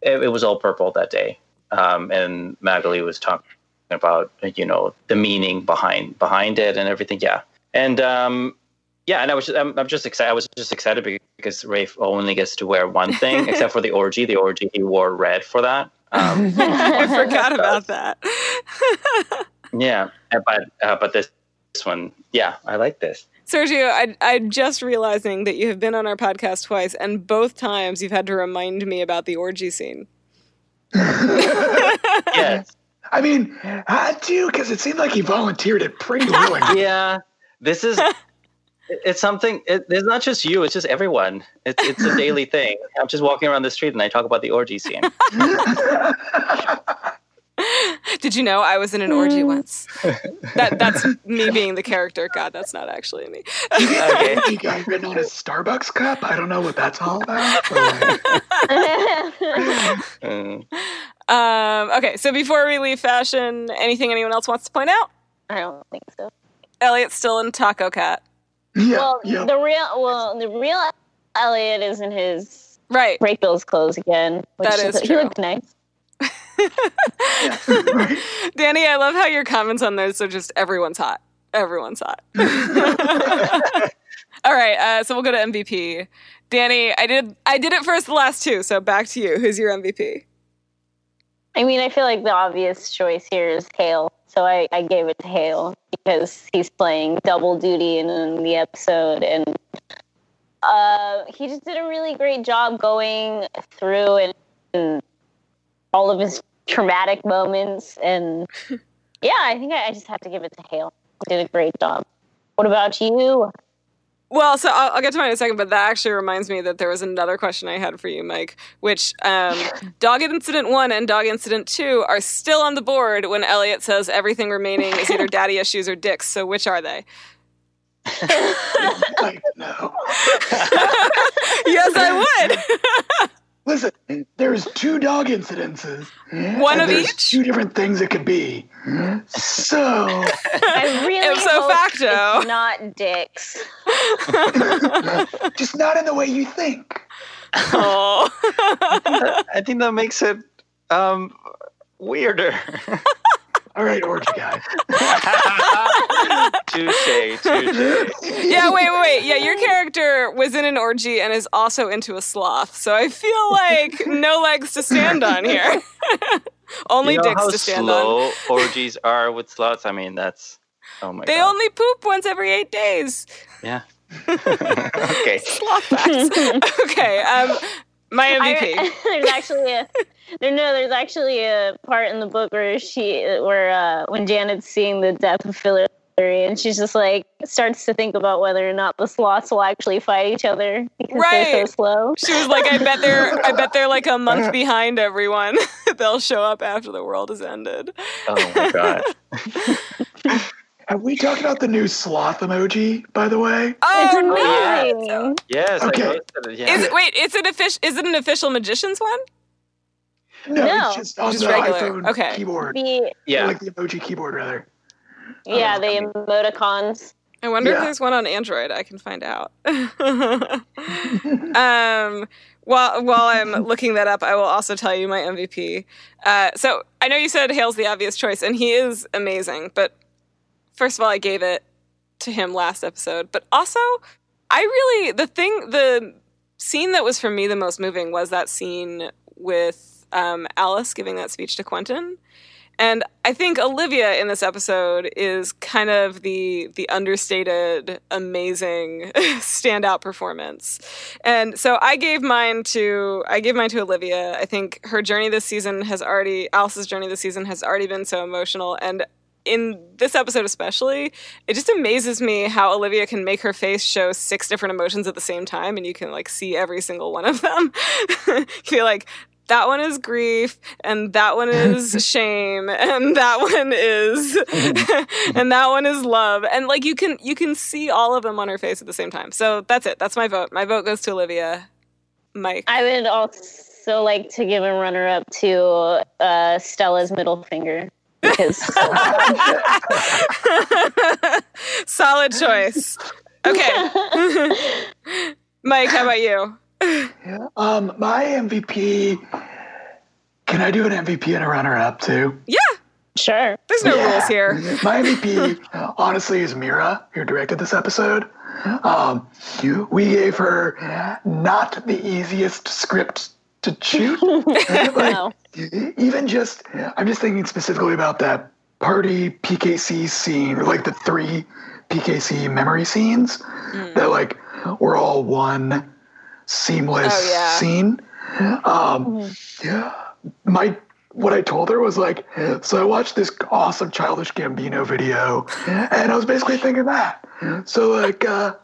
it, it was all purple that day, um, and Magali was talking about you know the meaning behind behind it and everything, yeah, and um, yeah, and I was just, I'm, I'm just excited. I was just excited because Rafe only gets to wear one thing, except for the orgy. The orgy he wore red for that. Um, I forgot about that. Yeah, uh, but uh, but this this one, yeah, I like this. Sergio, I, I'm just realizing that you have been on our podcast twice, and both times you've had to remind me about the orgy scene. Yes, I mean, had to because it seemed like he volunteered it pretty willingly. yeah. This is it's something. It, it's not just you; it's just everyone. It's it's a daily thing. I'm just walking around the street and I talk about the orgy scene. Did you know I was in an orgy Hmm. once? That that's me being the character. God, that's not actually me. Okay. He got written on his Starbucks cup. I don't know what that's all about. but, like, Mm. Um, okay, so before we leave fashion, anything anyone else wants to point out? I don't think so. Eliot's still in Taco Cat. yeah, Well, yeah. the real well, the real Eliot is in his Right. Brakebills clothes again. Which That is he true. looks nice. right. Danny, I love how your comments on those are just everyone's hot. Everyone's hot. All right, uh, so we'll go to MVP. Danny, I did I did it first the last two, so back to you. Who's your MVP? I mean, I feel like the obvious choice here is Hale, so I, I gave it to Hale because he's playing double duty in, in the episode, and uh, he just did a really great job going through and, and all of his traumatic moments. And yeah, I think I, I just have to give it to Hale. He did a great job. What about you? Well, so I'll, I'll get to mine in a second, but that actually reminds me that there was another question I had for you, Mike, which um, Dog Incident 1 and Dog Incident 2 are still on the board when Eliot says everything remaining is either daddy issues or dicks. So which are they? Like, no. yes, I would. Listen, there's two dog incidences. One of there's each? Two different things it could be. So, I really Ipso hope facto. it's not dicks. just not in the way you think. oh. I think that makes it um, weirder. All right, orgy guy. touche, touche. yeah, wait, wait, wait. Yeah, your character was in an orgy and is also into a sloth. So I feel like no legs to stand on here. only you know dicks how to stand on. slow orgies are with slots? I mean, that's oh my They god. only poop once every eight days. yeah. okay. Sloth facts. okay, um, my MVP. I, there's actually a there no there's actually a part in the book where she where uh, when Janet's seeing the death of Fillory and she's just like starts to think about whether or not the sloths will actually fight each other because they're so slow. She was like, I bet they're I bet they're like a month behind everyone. They'll show up after the world has ended. Oh my god. Have we talked about the new sloth emoji, by the way? It's Oh no! amazing. Yes. Okay. I it. Yeah. Is it, wait, it's an official. Is it an official magician's one? No, No. it's just on Just the regular. iPhone Okay. keyboard. The yeah. Like the emoji keyboard, rather. yeah Oh, the coming. emoticons. I wonder if there's one on Android. I can find out. um, while while I'm looking that up, I will also tell you my MVP. Uh, so I know you said Hale's the obvious choice, and he is amazing. But first of all, I gave it to him last episode. But also, I really the thing the scene that was for me the most moving was that scene with um, Alice giving that speech to Quentin. And I think Olivia in this episode is kind of the the understated, amazing standout performance. And so I gave mine to I gave mine to Olivia. I think her journey this season has already Alice's journey this season has already been so emotional and in this episode especially, it just amazes me how Olivia can make her face show six different emotions at the same time and you can like see every single one of them. you feel like that one is grief and that one is shame and that one is and that one is love. And like you can you can see all of them on her face at the same time. So that's it. That's my vote. My vote goes to olivia. Mike. I would also like to give a runner up to uh, Stella's middle finger because solid choice. Okay. Mike how about you Um, my MVP. Can I do an MVP and a runner-up too? yeah sure. there's no Yeah. rules here My MVP, honestly, is Mira, who directed this episode. Um, you, we gave her not the easiest script to shoot. Like, No. even just, I'm just thinking specifically about that party PKC scene, or like the three PKC memory scenes that like were all one seamless Oh, yeah. scene. Um, yeah, my what I told her was like, so I watched this awesome Childish Gambino video, and I was basically thinking that. So like, uh,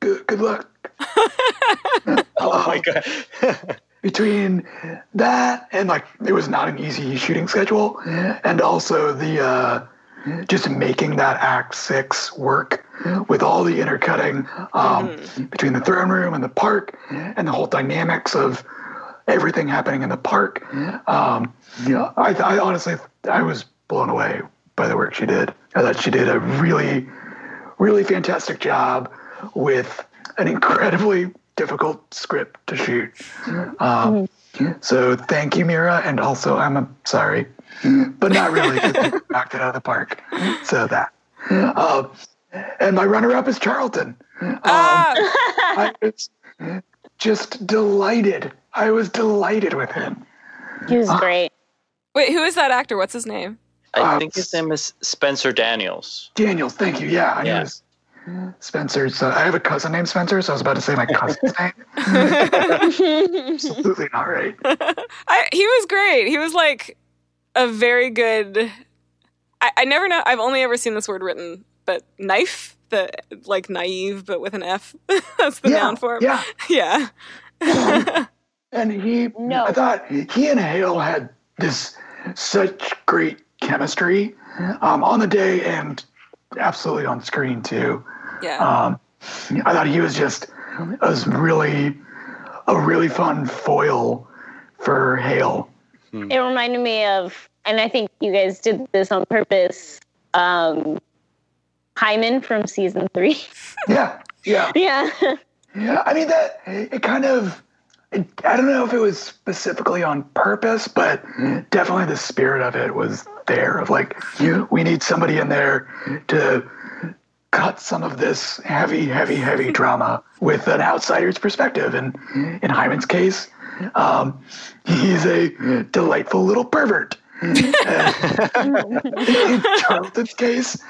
good good luck. Oh my god. between that and like it was not an easy shooting schedule, and also the uh, just making that act six work with all the intercutting um, between the throne room and the park and the whole dynamics of everything happening in the park. Um, you know, I, I honestly I was blown away by the work she did. I thought she did a really, really fantastic job with an incredibly difficult script to shoot. Um, so thank you, Mira, and also I'm uh, sorry, but not really. knocked it out of the park. So that. Uh, and my runner-up is Charlton. Um, Ah, I was just delighted. I was delighted with him. He was great. wait, who is that actor? What's his name? I Uh, think his name is Spencer Daniels. Daniels, thank you. Yeah, I Yeah. it was Spencer's. Uh, I have a cousin named Spencer, so I was about to say my cousin's name. Absolutely not right. I, he was great. He was like a very good. I, I never know. I've only ever seen this word written, but knife, the like naive, but with an F. That's the yeah, noun form. yeah. Yeah. And he, No. I thought he and Hale had this such great chemistry um, on the day and absolutely on screen too. Yeah. Um, I thought he was just was really a really fun foil for Hale. It reminded me of, and I think you guys did this on purpose. Um, Hyman from season three. Yeah, yeah. yeah. Yeah, I mean that it kind of it, I don't know if it was specifically on purpose, but definitely the spirit of it was there of like you, we need somebody in there to cut some of this heavy, heavy, heavy drama with an outsider's perspective. And in Hyman's case, um, he's a delightful little pervert. in Charlton's case,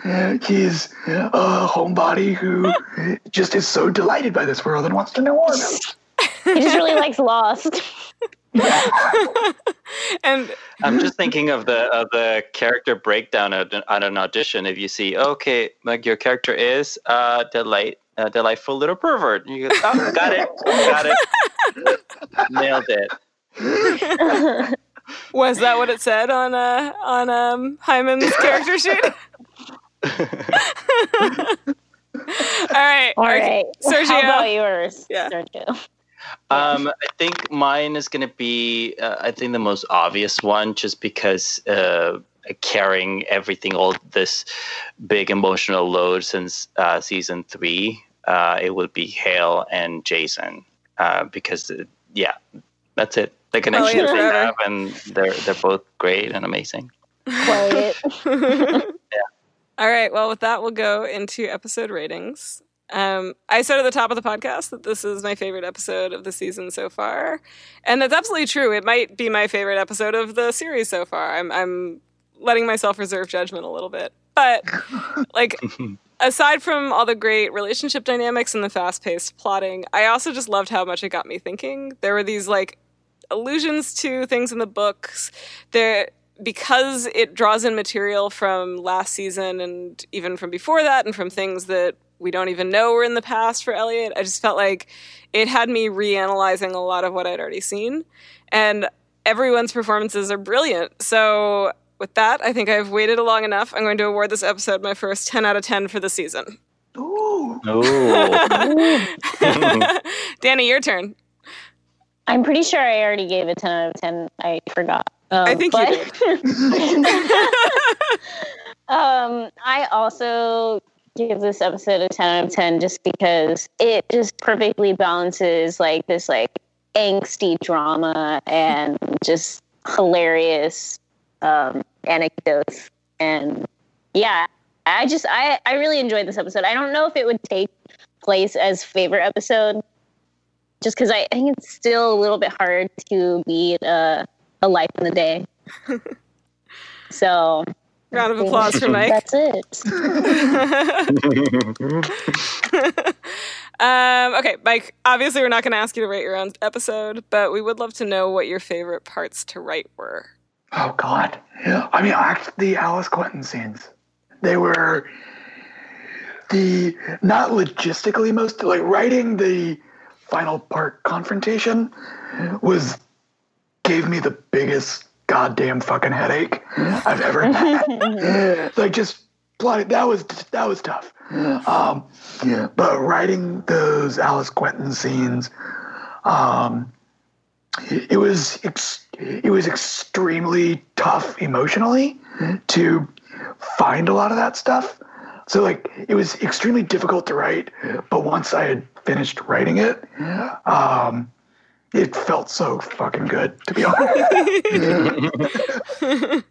he's a homebody who just is so delighted by this world and wants to know more about it. He just really likes Lost. and I'm just thinking of the of the character breakdown at, an- at an audition. If you see, okay, like your character is uh, delight, a delightful little pervert. You go, oh, got it, got it, nailed it. was that what it said on uh on um Hyman's character sheet? All right, All right. Our- right. Sergio. How about yours? Yeah. Sergio? Um, I think mine is going to be, uh, I think, the most obvious one, just because uh, carrying everything, all this big emotional load since uh, season three, uh, it would be Hale and Jason, uh, because uh, yeah, that's it. The connection yeah, that they forever. have, and they're they're both great and amazing. Quiet. yeah. All right. Well, with that, we'll go into episode ratings. Um, I said at the top of the podcast that this is my favorite episode of the season so far, and that's absolutely true. It might be my favorite episode of the series so far. I'm I'm letting myself reserve judgment a little bit, but like aside from all the great relationship dynamics and the fast-paced plotting, I also just loved how much it got me thinking. There were these like allusions to things in the books. There because it draws in material from last season and even from before that and from things that we don't even know were in the past for Eliot. I just felt like it had me reanalyzing a lot of what I'd already seen. And everyone's performances are brilliant. So with that, I think I've waited long enough. I'm going to award this episode my first 10 out of 10 for the season. Ooh. Oh, Danny, your turn. I'm pretty sure I already gave a 10 out of 10. I forgot. Um, I think you you did. um, I also give this episode a 10 out of 10 just because it just perfectly balances like this like angsty drama and just hilarious um, anecdotes. And yeah, I just, I, I really enjoyed this episode. I don't know if it would take place as favorite episode just because I think it's still a little bit hard to beat uh, a life in the day. so Round of applause for Mike. That's it. um, okay, Mike. Obviously, we're not going to ask you to rate your own episode, but we would love to know what your favorite parts to write were. Oh God. Yeah. I mean, act the Alice Quentin scenes. They were the not logistically most like writing the final part confrontation was gave me the biggest goddamn fucking headache I've ever had. like just plotting that was that was tough. Um, but writing those Alice Quentin scenes, um, it was ex- it was extremely tough emotionally to find a lot of that stuff. So like it was extremely difficult to write, but once I had finished writing it, um, it felt so fucking good to be honest.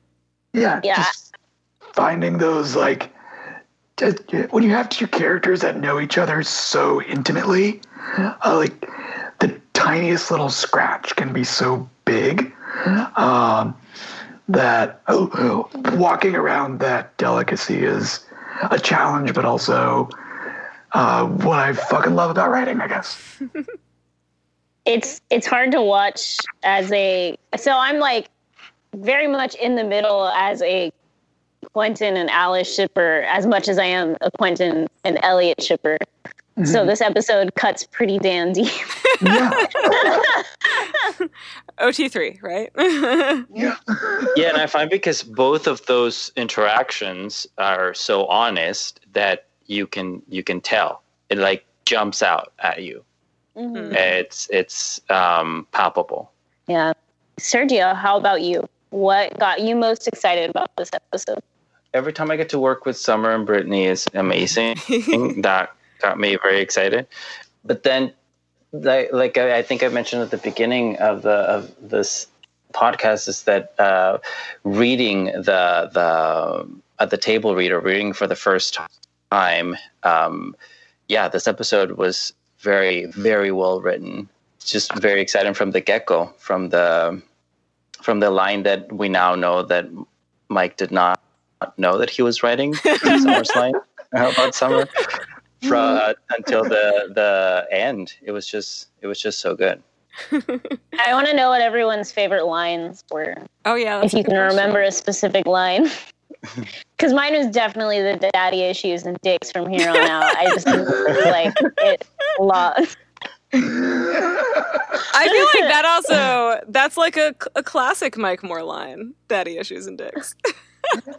yeah, Yeah. just finding those like just- when you have two characters that know each other so intimately, uh, like the tiniest little scratch can be so big um, that oh, walking around that delicacy is a challenge, but also uh, what I fucking love about writing, I guess. it's it's hard to watch as a so I'm like very much in the middle as a Quentin and Alice shipper as much as I am a Quentin and Eliot shipper. So mm-hmm. this episode cuts pretty damn deep. Yeah, OT3, right? yeah. yeah, and I find because both of those interactions are so honest that you can you can tell it like jumps out at you. Mhm. It's it's um, palpable. Yeah. Sergio, how about you? What got you most excited about this episode? Every time I get to work with Summer and Brittany is amazing. that got me very excited. But then, like, like I, I think I mentioned at the beginning of the of this podcast, is that uh, reading the the at the table reader reading for the first time. Um, yeah, this episode was very very well written. It's just very exciting from the get go. From the from the line that we now know that Mike did not know that he was writing Summer's line about Summer from uh, until the the end. It was just it was just so good. I want to know what everyone's favorite lines were. oh, yeah. if you can question. remember a specific line. Because mine was definitely the daddy issues and dicks from here on out. I just like it a lot. I feel like that also, that's like a, a classic Mike Moore line daddy issues and dicks.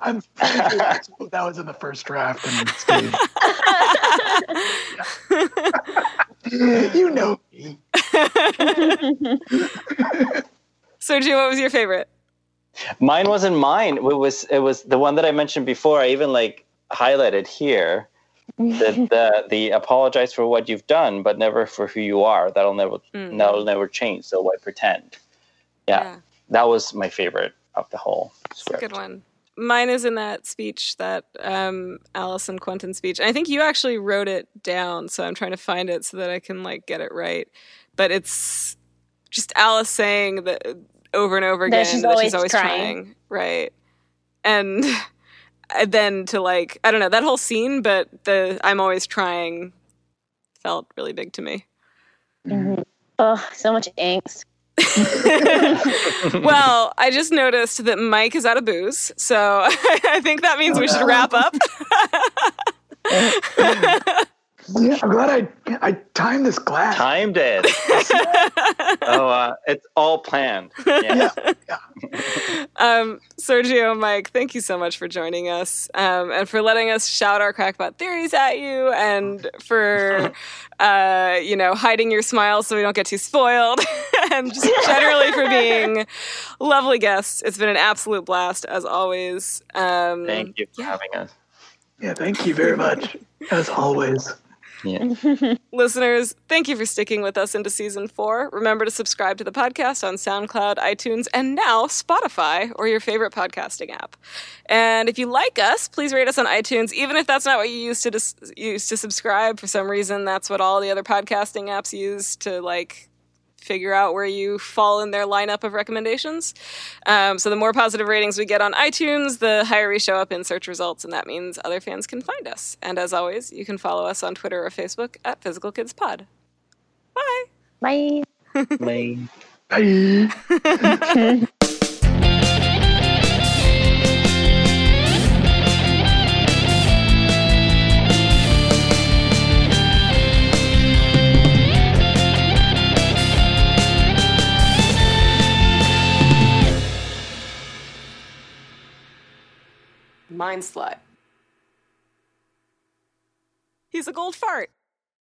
I'm pretty sure that's- that was in the first draft. And Steve. you know me. Sergio, what was your favorite? Mine wasn't mine. It was it was the one that I mentioned before. I even like highlighted here. The the the apologize for what you've done, but never for who you are. That'll never Mm. that'll never change. So why pretend? Yeah, that was my favorite of the whole It's a script. good one. Mine is in that speech, that um, Alice and Quentin speech. I think you actually wrote it down, so I'm trying to find it so that I can like get it right. But it's just Alice saying that over and over again That she's that she's always always trying. trying, right? And and Uh, then to like I don't know that whole scene, but the I'm always trying felt really big to me. Oh, so much angst. well, I just noticed that Mike is out of booze, so I think that means we should wrap up. Yeah, I'm glad I I timed this glass. Timed it. oh, uh, it's all planned. Yeah. um, Sergio, Mike, thank you so much for joining us um, and for letting us shout our crackpot theories at you, and for uh, you know hiding your smile so we don't get too spoiled, and just generally for being lovely guests. It's been an absolute blast as always. Um, Thank you for yeah. having us. Yeah, thank you very much, as always. Yeah. Listeners, thank you for sticking with us into season four. Remember to subscribe to the podcast on SoundCloud, iTunes, and now Spotify or your favorite podcasting app. And if you like us, please rate us on iTunes, even if that's not what you used to dis- use to subscribe. For some reason, that's what all the other podcasting apps use to like figure out where you fall in their lineup of recommendations. Um, so the more positive ratings we get on iTunes, the higher we show up in search results, and that means other fans can find us. And as always, you can follow us on Twitter or Facebook at Physical Kids Pod. Bye. Bye. Lame. Bye. Mind slut. He's a gold fart.